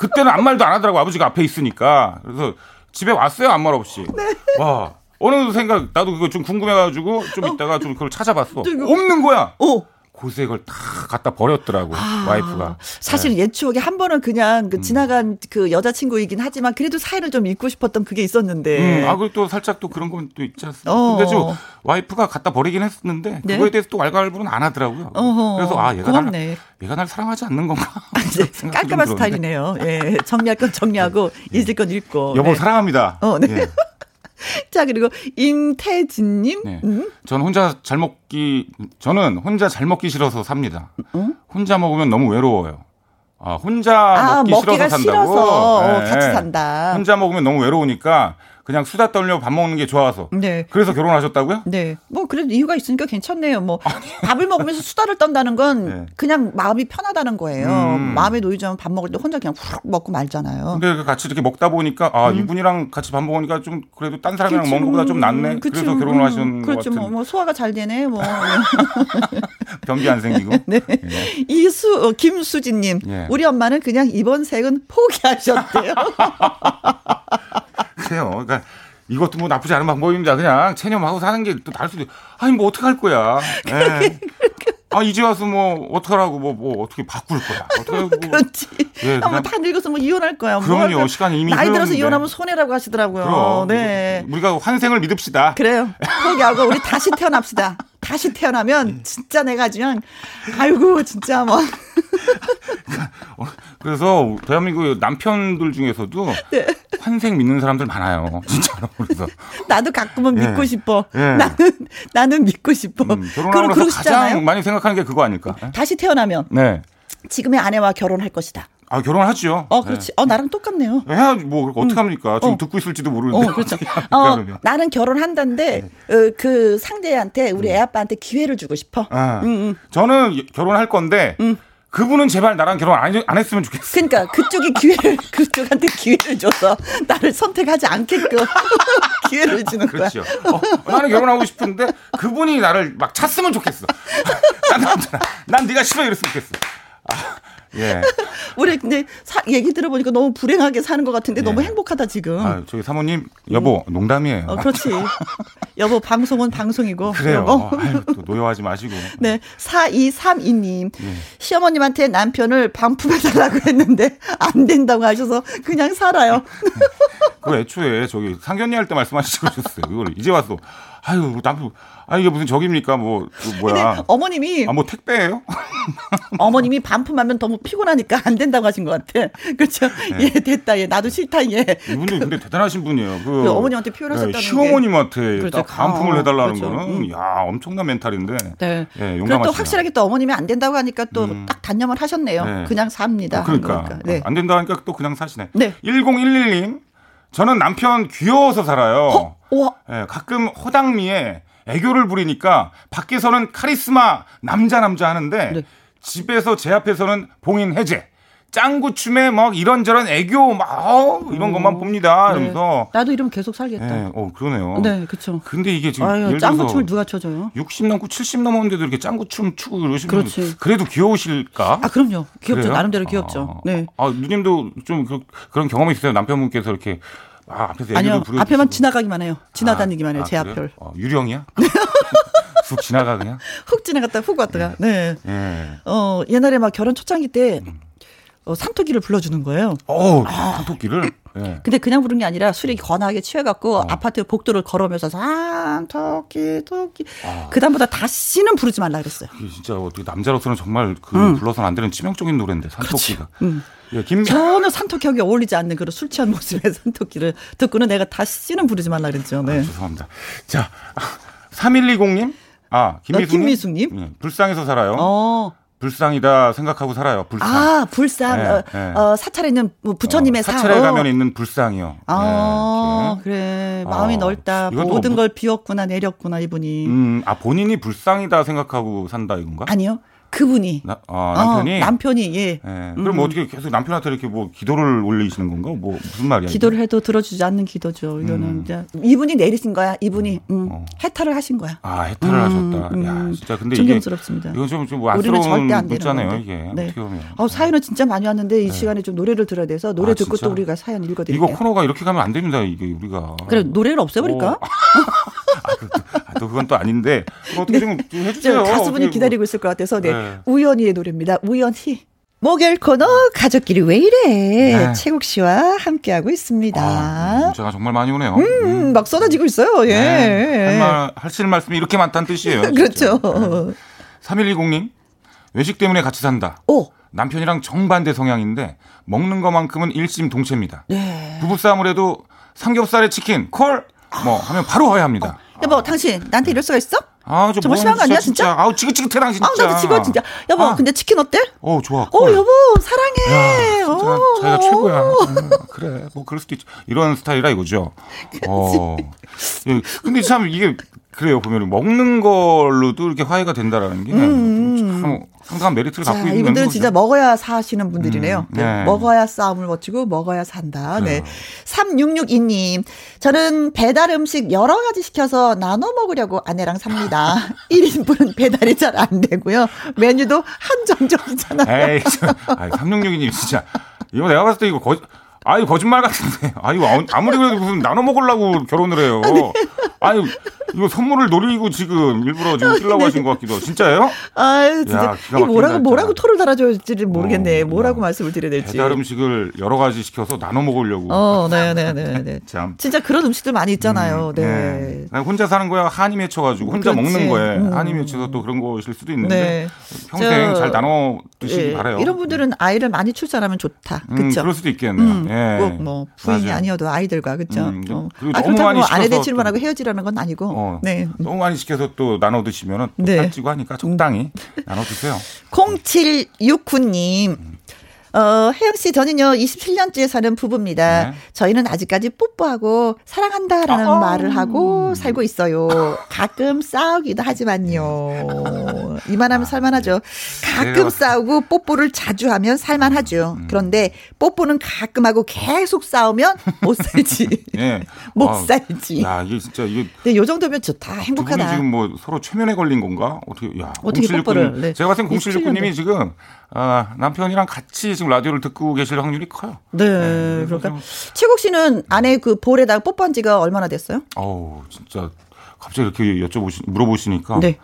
그때는 아무 말도 안 하더라고 아버지가 앞에 있으니까. 그래서 집에 왔어요 아무 말 없이. 네. 와 어느 생각 나도 그거 좀 궁금해가지고 좀 어. 이따가 좀 그걸 찾아봤어. 없는 거야. 어. 고색을 다 갖다 버렸더라고 아, 와이프가. 사실 네. 옛 추억에 한 번은 그냥 그 음. 지나간 그 여자친구이긴 하지만 그래도 사이를 좀 잊고 싶었던 그게 있었는데. 음, 아 그리고 또 살짝 또 그런 건 또 있지 않습니까? 어. 근데 좀 와이프가 갖다 버리긴 했는데 네? 그거에 대해서 또 왈가왈부는 안 하더라고요. 어허. 그래서 아 얘가 날 얘가 날 사랑하지 않는 건가? 아, 네. 깔끔한 스타일이네요. 예, 정리할 건 정리하고 네. 잊을 건 잊고. 여보 네. 사랑합니다. 어, 네. 예. 자, 그리고 임태진님. 네. 음? 저는 혼자 잘 먹기, 저는 혼자 잘 먹기 싫어서 삽니다. 음? 혼자 먹으면 너무 외로워요. 아, 혼자 아, 먹기 싫어서 산다고? 싫어서 네. 같이 산다. 혼자 먹으면 너무 외로우니까 그냥 수다 떨려 밥 먹는 게 좋아서. 네. 그래서 결혼하셨다고요? 네. 뭐 그래도 이유가 있으니까 괜찮네요. 뭐 아니. 밥을 먹으면서 수다를 떤다는 건 네. 그냥 마음이 편하다는 거예요. 음. 마음에 놓이자면 밥 먹을 때 혼자 그냥 훅 먹고 말잖아요. 근데 그 같이 이렇게 먹다 보니까 아 음. 이분이랑 같이 밥 먹으니까 좀 그래도 딴 사람이랑. 먹는 것보다 좀 낫네. 그치. 그래서 결혼을 음. 하신 그렇죠. 뭐, 뭐, 소화가 잘 되네. 뭐 변비 안 생기고. 네. 네. 이수 어, 김수진님 예. 우리 엄마는 그냥 이번 생은 포기하셨대요. 그래요. 그러니까 이것도 뭐 나쁘지 않은 방법입니다. 그냥 체념하고 사는 게 또 다를 수도. 아니 뭐 어떻게 할 거야. 네. 아 이제 와서 뭐 어떡하라고 뭐, 뭐 어떻게 바꿀 거야. 어떻게 하고. 그렇지. 예, 아, 뭐다 늙어서 뭐 이혼할 거야. 뭐 그럼요. 뭐 시간이 이미 나이 들어서 이혼하면 손해라고 하시더라고요. 그럼, 네. 우리가 환생을 믿읍시다. 그래요. 포기하고 우리 다시 태어납시다. 다시 태어나면 진짜 내가 그냥 아이고 진짜 뭐. 그래서 대한민국 남편들 중에서도 네. 환생 믿는 사람들 많아요. 진짜로. 그래서 나도 가끔은 예. 믿고 싶어. 예. 나는 나는 믿고 싶어. 음, 결혼하고 가장 많이 생각하는 게 그거 아닐까? 다시 태어나면 네. 지금의 아내와 결혼할 것이다. 아 결혼하죠. 어 그렇지. 네. 어 나랑 똑같네요. 해야 뭐 어떻게 음. 합니까? 지금 어. 듣고 있을지도 모르는데. 어 그렇죠. 어 나는 결혼한다는데 네. 어, 그 상대한테 우리 음. 애 아빠한테 기회를 주고 싶어. 아, 음, 음. 저는 결혼할 건데. 음. 그분은 제발 나랑 결혼 안, 안 했으면 좋겠어. 그러니까 그쪽이 기회를 그쪽한테 기회를 줘서 나를 선택하지 않게끔 기회를 주는 거야. 그렇죠. 어, 나는 결혼하고 싶은데 그분이 나를 막 찾으면 좋겠어. 난, 난 네가 싫어 이랬으면 좋겠어. 아, 예. 우리 근데 사, 얘기 들어보니까 너무 불행하게 사는 것 같은데 예. 너무 행복하다 지금. 아, 저기 사모님 여보 음. 농담이에요. 어, 그렇지. 여보 방송은 방송이고. 그래요. 어. 아유, 또 노여하지 마시고. 네. 4232님. 예. 시어머님한테 남편을 반품해달라고 했는데 안 된다고 하셔서 그냥 살아요. 그 애초에 저기 상견례 할 때 말씀하시고 오셨어요. 이걸 이제 와서 아유 남편 아 이게 무슨 적입니까? 뭐그 뭐야? 어머님이 아 뭐 택배예요? 어머님이 반품하면 너무 피곤하니까 안 된다고 하신 것 같아. 그렇죠? 네. 예 됐다. 예 나도 싫다. 예. 이분이 근데 대단하신 분이에요. 그, 그 어머님한테 표현하셨다는 네, 시어머님한테 그렇죠. 딱 반품을 어, 해달라는 그렇죠. 거는 음. 야 엄청난 멘탈인데. 네. 예, 그리고 또 확실하게 또 어머님이 안 된다고 하니까 또딱 음. 단념을 하셨네요. 네. 그냥 삽니다. 어, 그러니까 네. 안 된다 하니까 또 그냥 사시네. 네. 1011님 저는 남편 귀여워서 살아요. 어? 네, 가끔 허당미에 애교를 부리니까 밖에서는 카리스마 남자 남자 하는데 네. 집에서 제 앞에서는 봉인 해제. 짱구춤에 막 이런저런 애교 막 어, 이런 것만 봅니다. 네. 그래서 나도 이러면 계속 살겠다. 네, 어 그러네요. 네, 그렇죠. 근데 이게 지금 아유, 짱구춤을 누가 춰줘요? 60 넘고 70 넘었는데도 이렇게 짱구춤 추고 그렇지. 그래도 귀여우실까? 아 그럼요. 귀엽죠. 그래요? 나름대로 귀엽죠. 아, 네. 아 누님도 좀 그, 런 경험이 있어요. 남편분께서 이렇게 아, 앞에서 아니요. 앞에만 지나가기만 해요. 지나다니기만 해요. 아, 제 앞을. 어, 유령이야? 훅 지나가 그냥? 훅 지나갔다 훅 왔다가. 네. 네. 어, 옛날에 막 결혼 초창기 때 음. 어, 산토끼를 불러주는 거예요. 어, 아. 산토끼를? 네. 근데 그냥 부른 게 아니라 술이 거나하게 취해갖고 어. 아파트 복도를 걸어오면서 산토끼, 토끼. 아. 그다음부터 다시는 부르지 말라 그랬어요. 진짜 어떻게 남자로서는 정말 그 음. 불러서는 안 되는 치명적인 노래인데, 산토끼가. 음. 예, 김... 전혀 산토끼하게 어울리지 않는 그런 술 취한 모습의 산토끼를 듣고는 내가 다시는 부르지 말라 그랬죠. 네. 아, 죄송합니다. 자, 3120님? 아, 김미숙님? 어, 김미숙님? 예, 불쌍해서 살아요. 어. 불쌍이다 생각하고 살아요. 불쌍. 아, 불쌍. 네, 어, 네. 어, 사찰에 있는 뭐 부처님의 어, 사찰에 사. 가면 있는 불쌍이요. 아, 네, 그래. 마음이 어, 넓다. 모든 뭐, 걸 비웠구나, 내렸구나, 이분이. 음, 아, 본인이 불쌍이다 생각하고 산다, 이건가? 아니요. 그분이. 나, 아, 남편이? 어, 남편이, 예. 예. 그럼 음. 뭐 어떻게 계속 남편한테 이렇게 뭐 기도를 올리시는 건가? 뭐 무슨 말이야? 기도를 이게? 해도 들어주지 않는 기도죠. 이거는 음. 이제 이분이 내리신 거야. 이분이 음. 어. 해탈을 하신 거야. 아, 해탈을 음, 하셨다. 야, 음. 진짜 근데 존경스럽습니다. 이게 이건 좀, 좀 안쓰러운 문자네요, 이게. 네. 어떻게 보면. 어, 사연은 진짜 많이 왔는데 이 네. 시간에 좀 노래를 들어야 돼서 노래 아, 듣고 진짜? 또 우리가 사연 읽어드릴게요. 이거 코너가 이렇게 가면 안 됩니다, 이게 우리가. 그래, 노래를 없애버릴까? 아, 그, 아, 또 그건 또 아닌데 어떻게 좀, 좀 해주세요. 가수분이 기다리고 있을 것 같아서 네. 네. 우연히의 노래입니다. 우연히. 목요일 코너 가족끼리 왜 이래 네. 최국 씨와 함께하고 있습니다. 아, 문자가 정말 많이 오네요. 음, 음. 막 쏟아지고 있어요. 예. 네. 할말 하실 말씀이 이렇게 많다는 뜻이에요. 그렇죠. 네. 3120님 외식 때문에 같이 산다. 오. 남편이랑 정반대 성향인데 먹는 것만큼은 일심동체입니다. 네. 부부싸움을 해도 삼겹살에 치킨 콜 뭐 하면 바로 화해합니다. 어. 여보, 당신 나한테 이럴 수가 있어? 아, 정말 심한 거 아니야, 진짜? 진짜? 아우, 지긋지긋해, 당신 진짜. 아, 나도 지긋, 진짜. 여보, 아. 근데 치킨 어때? 어, 좋아. 어, 여보, 사랑해. 야, 진짜 오. 자기가 최고야. 음, 그래, 뭐, 그럴 수도 있죠. 이런 스타일이라 이거죠. 어. 예, 근데 참, 이게, 그래요. 보면 먹는 걸로도 이렇게 화해가 된다라는 게 음. 참 상당한 메리트를 자, 갖고 있는 이분들은 진짜 먹어야 사시는 분들이네요. 음, 네. 네. 먹어야 싸움을 거치고 먹어야 산다. 네. 3662님. 저는 배달 음식 여러 가지 시켜서 나눠 먹으려고 아내랑 삽니다. 1인분은 배달이 잘 안 되고요. 메뉴도 한정적이잖아요. 에이, 3662님 진짜. 이거 내가 봤을 때 이거 거짓 아유 거짓말 같은데. 아유 아무리 그래도 무슨 나눠 먹으려고 결혼을 해요. 아유 이거 선물을 노리고 지금 일부러 지금 끼려고 네. 하신 것 같기도. 진짜예요? 아유 진짜. 야, 이 뭐라고 뭐라고 토를 달아줘야지를 모르겠네. 어, 뭐라고 어. 말씀을 드려야 될지. 배달 음식을 여러 가지 시켜서 나눠 먹으려고. 어, 네네네. 네, 네, 네. 참. 진짜 그런 음식들 많이 있잖아요. 음, 네. 네. 혼자 사는 거야 한이 맺혀가지고 혼자 그렇지. 먹는 거에 음. 한이 맺혀서 또 그런 거실 수도 있는데 네. 평생 저, 잘 나눠 드시기 예. 바래요. 이런 분들은 아이를 많이 출산하면 좋다. 그렇죠. 음, 그럴 수도 있겠네요. 음, 예. 꼭뭐 부인이 맞아. 아니어도 아이들과 그렇죠. 음, 어. 아, 그렇다고 뭐 아내 대치만 하고 헤어지라는 건 아니고. 어, 네. 너무 많이 시켜서 또 나눠 드시면은 네. 살찌고 하니까 적당히 나눠 드세요. 0769님. 어, 혜영 씨, 저는요, 27년째 사는 부부입니다. 네. 저희는 아직까지 뽀뽀하고 사랑한다라는 아, 말을 하고 살고 있어요. 가끔 싸우기도 하지만요. 이만하면 아, 살만하죠. 가끔 네. 싸우고 뽀뽀를 자주 하면 살만하죠. 음. 그런데 뽀뽀는 가끔 하고 계속 싸우면 못 살지. 네. 못 아, 살지. 야, 이게 진짜 이게. 네, 요 정도면 좋다. 행복하다. 지금 뭐 서로 최면에 걸린 건가? 어떻게, 야. 어떻게 뽀뽀를. 네. 제가 봤을 땐 0769님이 지금 아, 남편이랑 같이 지금 라디오를 듣고 계실 확률이 커요. 네. 네 그러니까 최국 씨는 아내 그 볼에다가 뽀뽀한 지가 얼마나 됐어요? 어우, 진짜 갑자기 이렇게 여쭤보시 물어보시니까 네.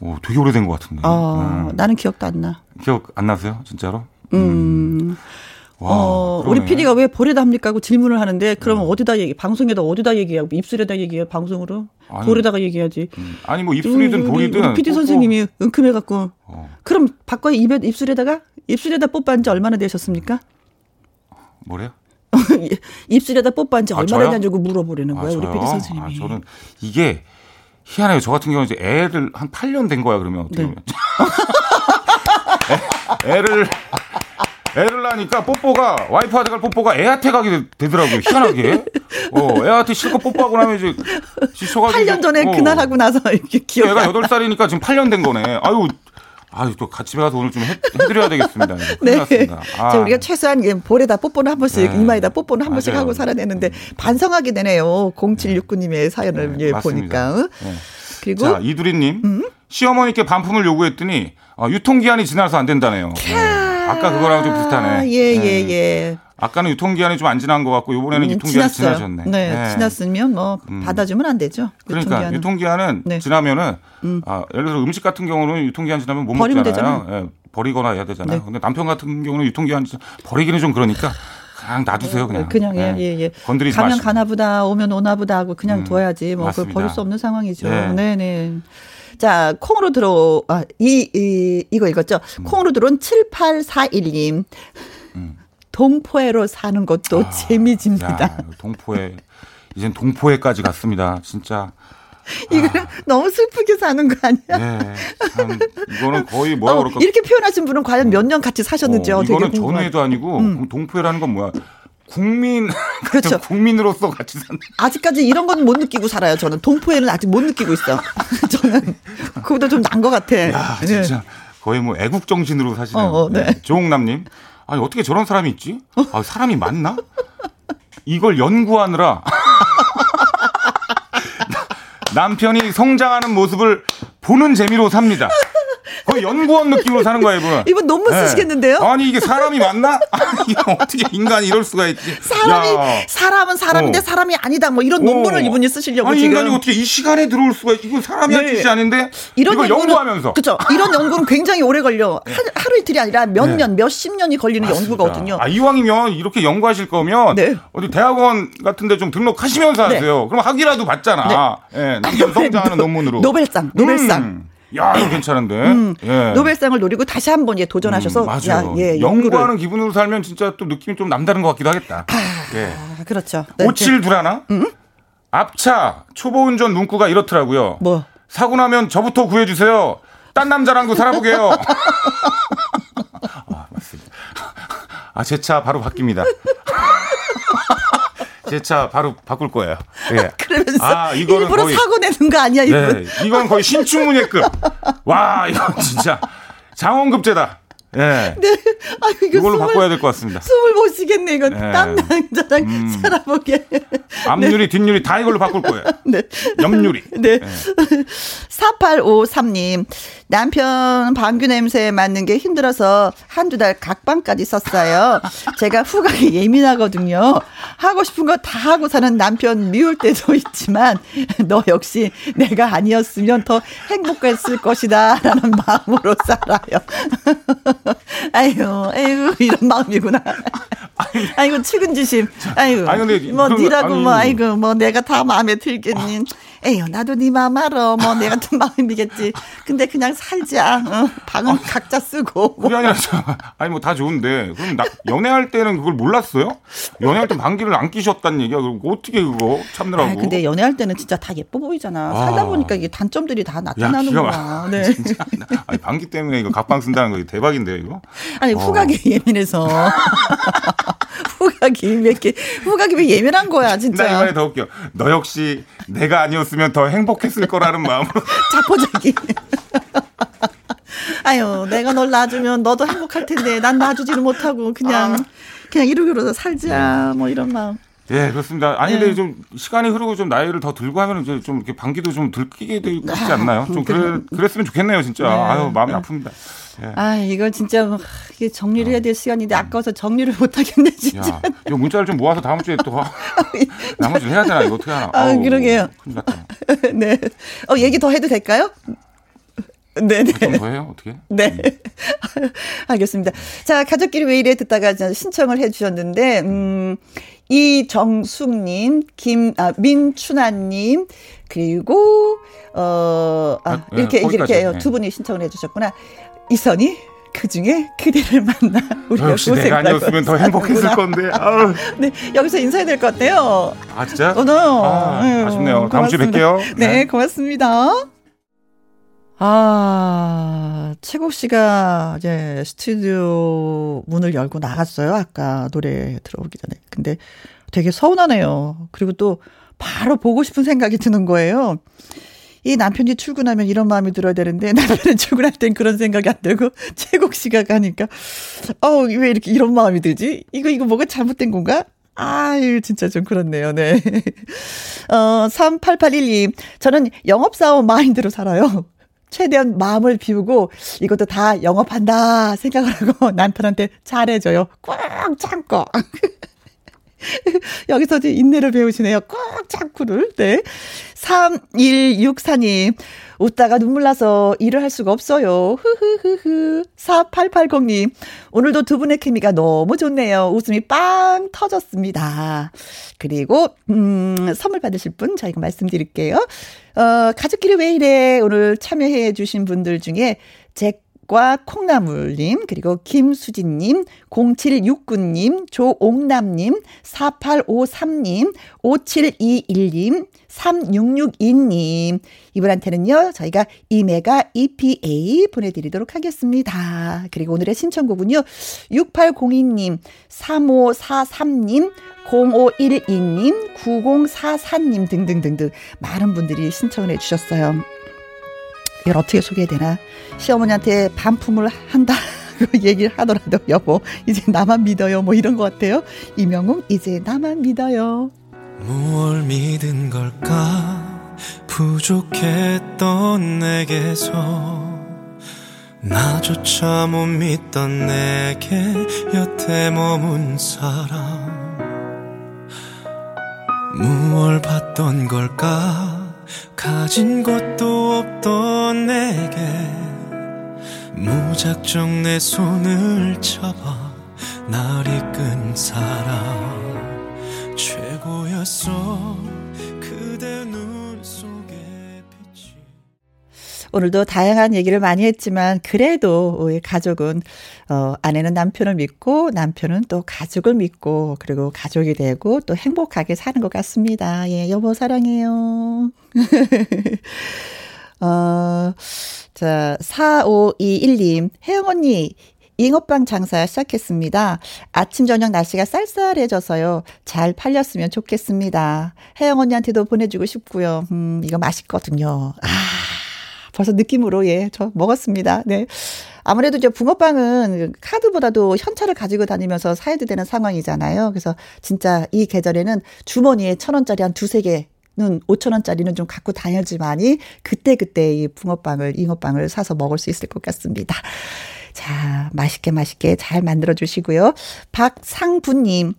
어, 되게 오래된 것 같은데. 아, 네. 나는 기억도 안 나. 기억 안 나세요? 진짜로? 음. 음. 와, 어, 우리 PD가 왜 볼에다 합니까? 하고 질문을 하는데, 그러면 음. 어디다 얘기, 방송에다 어디다 얘기하고, 입술에다 얘기해요, 방송으로? 아니, 볼에다가 얘기하지. 음. 아니, 뭐 입술이든 볼이든. 우리 PD 선생님이 은큼해 갖고. 어. 그럼 바꿔 입에, 입술에다가? 입술에다 뽀뽀한 지 얼마나 되셨습니까? 뭐래요? 입술에다 뽀뽀한 지 아, 얼마나 되냐고 물어보려는 아, 거예요, 아, 우리 PD 선생님이. 아, 저는 이게 희한해요. 저 같은 경우는 이제 애를 한 8년 된 거야, 그러면 어떻게 네. 보면. 애, 애를 애를 낳으니까 뽀뽀가 와이프한테 갈 뽀뽀가 애한테 가게 되 더라고요. 희한하게. 어, 애한테 실컷 뽀뽀하고 나면 이제 지쳐가지고 8년 전에 어. 그날 하고 나서 이렇게 기억. 애가 8살이니까 지금 8년 된 거네. 아유. 아유, 또 같이 가서 오늘 좀 해, 드려야 되겠습니다. 네. 아. 자, 우리가 최소한 볼에다 뽀뽀는 한 번씩, 네. 이마에다 뽀뽀는 한 번씩 하고 살아야 되는데, 반성하게 되네요. 0769님의 사연을 네, 예, 보니까. 네. 그리고. 자, 이두리님. 음? 시어머니께 반품을 요구했더니, 어, 유통기한이 지나서 안 된다네요. 네. 아까 그거랑 좀 비슷하네. 예, 예, 네. 예. 아까는 유통기한이 좀 안 지난 것 같고 이번에는 음, 유통기한이 지났어요. 지나셨네. 네, 네, 지났으면 뭐 음. 받아주면 안 되죠. 그러니까 유통기한은, 네. 지나면은 음. 아, 예를 들어 음식 같은 경우는 유통기한 지나면 못 먹잖아요. 예, 버리거나 해야 되잖아요. 네. 근데 남편 같은 경우는 유통기한 버리기는 좀 그러니까 그냥 놔두세요 그냥. 그냥 예, 예, 예. 건드리지 가면 마시고. 가나보다 오면 오나보다 하고 그냥 음, 둬야지 뭐 그걸 버릴 수 없는 상황이죠. 네, 네. 네. 자, 콩으로 들어, 아, 이, 이, 이거 읽었죠? 음. 콩으로 들어온 7841님. 음. 동포회로 사는 것도 아, 재미집니다. 야, 동포회. 이젠 동포회까지 갔습니다. 진짜. 이거 아. 너무 슬프게 사는 거 아니야? 네. 참, 이거는 거의 뭐라 어, 그럴까. 이렇게 표현하신 분은 과연 몇 년 같이 사셨는지 어, 이거는 전회도 아니고 음. 동포회라는 건 뭐야? 국민 그렇죠. 국민으로서 같이 사는 아직까지 이런 건 못 느끼고 살아요. 저는 동포에는 아직 못 느끼고 있어. 저는 그보다 좀 난 것 같아. 야 진짜. 네. 거의 뭐 애국 정신으로 사시는 어, 어, 네. 네. 조홍남님. 아니 어떻게 저런 사람이 있지? 아, 사람이 맞나? 이걸 연구하느라 남편이 성장하는 모습을 보는 재미로 삽니다. 거의 연구원 느낌으로 사는 거야, 이분. 이분 논문 네. 쓰시겠는데요? 아니, 이게 사람이 맞나? 아니, 어떻게 인간이 이럴 수가 있지? 사람이, 야. 사람은 사람인데 어. 사람이 아니다. 뭐 이런 논문을 어. 이분이 쓰시려고 아니, 지금. 인간이 어떻게 이 시간에 들어올 수가 있지? 이건 사람이 네. 할 짓이 아닌데? 이런 이걸 연구하면서. 그죠. 이런 연구는 굉장히 오래 걸려. 네. 하루 이틀이 아니라 몇 네. 년, 몇십 년이 걸리는 맞습니다. 연구거든요. 아, 이왕이면 이렇게 연구하실 거면 네. 어디 대학원 같은 데 좀 등록하시면서 네. 하세요. 그럼 학위라도 받잖아. 예, 남편 성장하는 논문으로. 노벨상, 노벨상. 음. 야, 이거 괜찮은데. 음, 예. 노벨상을 노리고 다시 한번 예, 도전하셔서. 음, 맞아요. 야, 예, 연구하는 기분으로 살면 진짜 또 느낌이 좀 남다른 것 같기도 하겠다. 아, 예. 그렇죠. 네, 오칠 두라나? 음? 앞차 초보 운전 문구가 이렇더라고요. 뭐? 사고 나면 저부터 구해 주세요. 딴 남자랑도 살아보게요. 아, 맞습니다. 아, 제 차 바로 바뀝니다. 제 차 바로 바꿀 거예요. 예. 그러면서 아, 이거는 일부러 거의, 사고 내는 거 아니야, 이거? 네, 이건 거의 신춘문예급. 와, 이거 진짜 장원급제다. 예. 네. 아, 이거 이걸로 숨을, 바꿔야 될 것 같습니다. 숨을 못 쉬겠네, 이거. 네. 딴 남자랑 음. 살아보게. 앞유리, 네. 뒷유리 다 이걸로 바꿀 거예요. 네. 옆유리. 네. 네. 4853님. 남편 방귀 냄새에 맞는 게 힘들어서 한두 달 각방까지 썼어요. 제가 후각이 예민하거든요. 하고 싶은 거 다 하고 사는 남편 미울 때도 있지만 너 역시 내가 아니었으면 더 행복했을 것이다 라는 마음으로 살아요. 아유, 아이고 이런 마음이구나. 아이고 측은지심. 아이고. 아니, 근데 뭐 니라고 뭐 아이고 뭐 내가 다 마음에 들겠니. 에휴 나도 네 마음 알아. 뭐 내 같은 마음이겠지. 근데 그냥 살자. 어, 방은 아, 각자 쓰고. 그게 아니라 아니 뭐 다 좋은데 그럼 나, 연애할 때는 그걸 몰랐어요? 연애할 때 방귀를 안 끼셨다는 얘기야. 그럼 어떻게 그거 참느라고? 아, 근데 연애할 때는 진짜 다 예뻐 보이잖아. 아. 살다 보니까 이게 단점들이 다 나타나는구나. 네. 진짜 아니 방귀 때문에 이거 각방 쓴다는 거 대박인데요, 이거? 아니 어. 후각이 예민해서. 후각이 몇 개, 후각이 왜 예민한 거야, 진짜. 나 이번에 더 웃겨. 너 역시 내가 아니었으면 더 행복했을 거라는 마음으로. 자포자기. 아유, 내가 널 놔주면 너도 행복할 텐데, 난 놔주지를 못하고, 그냥, 아. 그냥 이러기로 살자, 뭐 이런 마음. 예, 그렇습니다. 아니, 네. 근데 좀 시간이 흐르고 좀 나이를 더 들고 하면 이제 좀 이렇게 방귀도 좀 들키게 되고 있지 않나요? 좀 그래, 그랬으면 좋겠네요, 진짜. 네. 아유, 마음이 네. 아픕니다. 예. 아, 이거 진짜 뭐, 이게 정리를 해야 될 시간인데 아까워서 정리를 못 하겠네, 진짜. 야, 이 문자를 좀 모아서 다음 주에 또 나머지 해야 되나? 이거 어떻게 하나? 아, 아우, 그러게요. 큰일 났다. 네. 어, 얘기 더 해도 될까요? 네네. 좀더 해요? 어떻게? 네. 음. 알겠습니다. 자, 가족끼리 왜 이래 듣다가 신청을 해 주셨는데, 음, 이정숙님, 김, 아, 민춘아님, 그리고, 어, 아, 아 이렇게, 네, 이렇게 네. 두 분이 신청을 해 주셨구나. 이선희 그 중에 그대를 만나 우리가 역시 내가 아니었으면 더 행복했을 건데. 네 여기서 인사해야 될 것 같아요. 아 진짜? 어, 아, 아쉽네요. 다음 주에 뵐게요. 네, 네 고맙습니다. 아, 최국 씨가 이제 스튜디오 문을 열고 나갔어요. 아까 노래 들어오기 전에. 근데 되게 서운하네요. 그리고 또 바로 보고 싶은 생각이 드는 거예요. 이 남편이 출근하면 이런 마음이 들어야 되는데 남편이 출근할 땐 그런 생각이 안 들고 최국 씨가 가니까 어우 왜 이렇게 이런 마음이 들지? 이거 이거 뭐가 잘못된 건가? 아유, 진짜 좀 그렇네요. 네. 어, 3881님. 저는 영업사원 마인드로 살아요. 최대한 마음을 비우고 이것도 다 영업한다 생각을 하고 남편한테 잘해줘요. 꽉 참고. 여기서 이제 인내를 배우시네요. 꽉 참고를. 네. 3164님. 웃다가 눈물 나서 일을 할 수가 없어요. 흐흐흐흐. 4880님. 오늘도 두 분의 케미가 너무 좋네요. 웃음이 빵 터졌습니다. 그리고, 음, 선물 받으실 분 저희가 말씀드릴게요. 어, 가족끼리 왜 이래? 오늘 참여해 주신 분들 중에 제 과 콩나물님, 그리고 김수진님, 0769님, 조옥남님, 4853님, 5721님, 3662님. 이분한테는요, 저희가 이메가 EPA 보내드리도록 하겠습니다. 그리고 오늘의 신청곡은요, 6802님, 3543님, 0512님, 9044님 등등등등 많은 분들이 신청을 해주셨어요. 이걸 어떻게 소개해야 되나? 시어머니한테 반품을 한다. 얘기를 하더라도 여보 이제 나만 믿어요. 뭐 이런 것 같아요. 이명웅 이제 나만 믿어요. 무얼 믿은 걸까? 부족했던 내게서. 나조차 못 믿던 내게 여태 머문 사람. 무얼 봤던 걸까 가진 것도 없던 내게 무작정 내 손을 잡아 날 이끈 사람 최고였어 오늘도 다양한 얘기를 많이 했지만 그래도 우리 가족은 어 아내는 남편을 믿고 남편은 또 가족을 믿고 그리고 가족이 되고 또 행복하게 사는 것 같습니다. 예, 여보 사랑해요. 어 자, 4521님, 혜영 언니, 잉어빵 장사 시작했습니다. 아침, 저녁 날씨가 쌀쌀해져서요. 잘 팔렸으면 좋겠습니다. 혜영 언니한테도 보내주고 싶고요. 음, 이거 맛있거든요. 아, 벌써 느낌으로, 예, 저 먹었습니다. 네. 아무래도 이제 붕어빵은 카드보다도 현찰을 가지고 다니면서 사야 되는 상황이잖아요. 그래서 진짜 이 계절에는 주머니에 천 원짜리 한 두세 개는 5천 원짜리는 좀 갖고 다녀지만이 그때 그때 이 붕어빵을 잉어빵을 사서 먹을 수 있을 것 같습니다. 자, 맛있게 맛있게 잘 만들어 주시고요. 박상부님,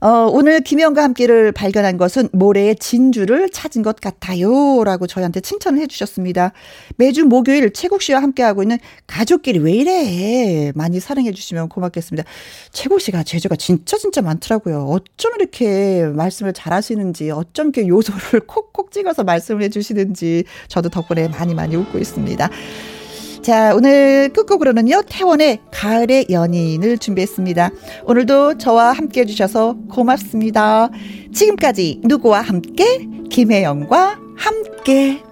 어, 오늘 김혜영과 함께를 발견한 것은 모래의 진주를 찾은 것 같아요. 라고 저희한테 칭찬을 해주셨습니다. 매주 목요일 최국 씨와 함께하고 있는 가족끼리 왜 이래? 많이 사랑해 주시면 고맙겠습니다. 최국 씨가 제주가 진짜 진짜 많더라고요. 어쩜 이렇게 말씀을 잘 하시는지, 어쩜 이렇게 요소를 콕콕 찍어서 말씀을 해 주시는지 저도 덕분에 많이 많이 웃고 있습니다. 자, 오늘 끝곡으로는요, 태원의 가을의 연인을 준비했습니다. 오늘도 저와 함께 해주셔서 고맙습니다. 지금까지 누구와 함께? 김혜영과 함께.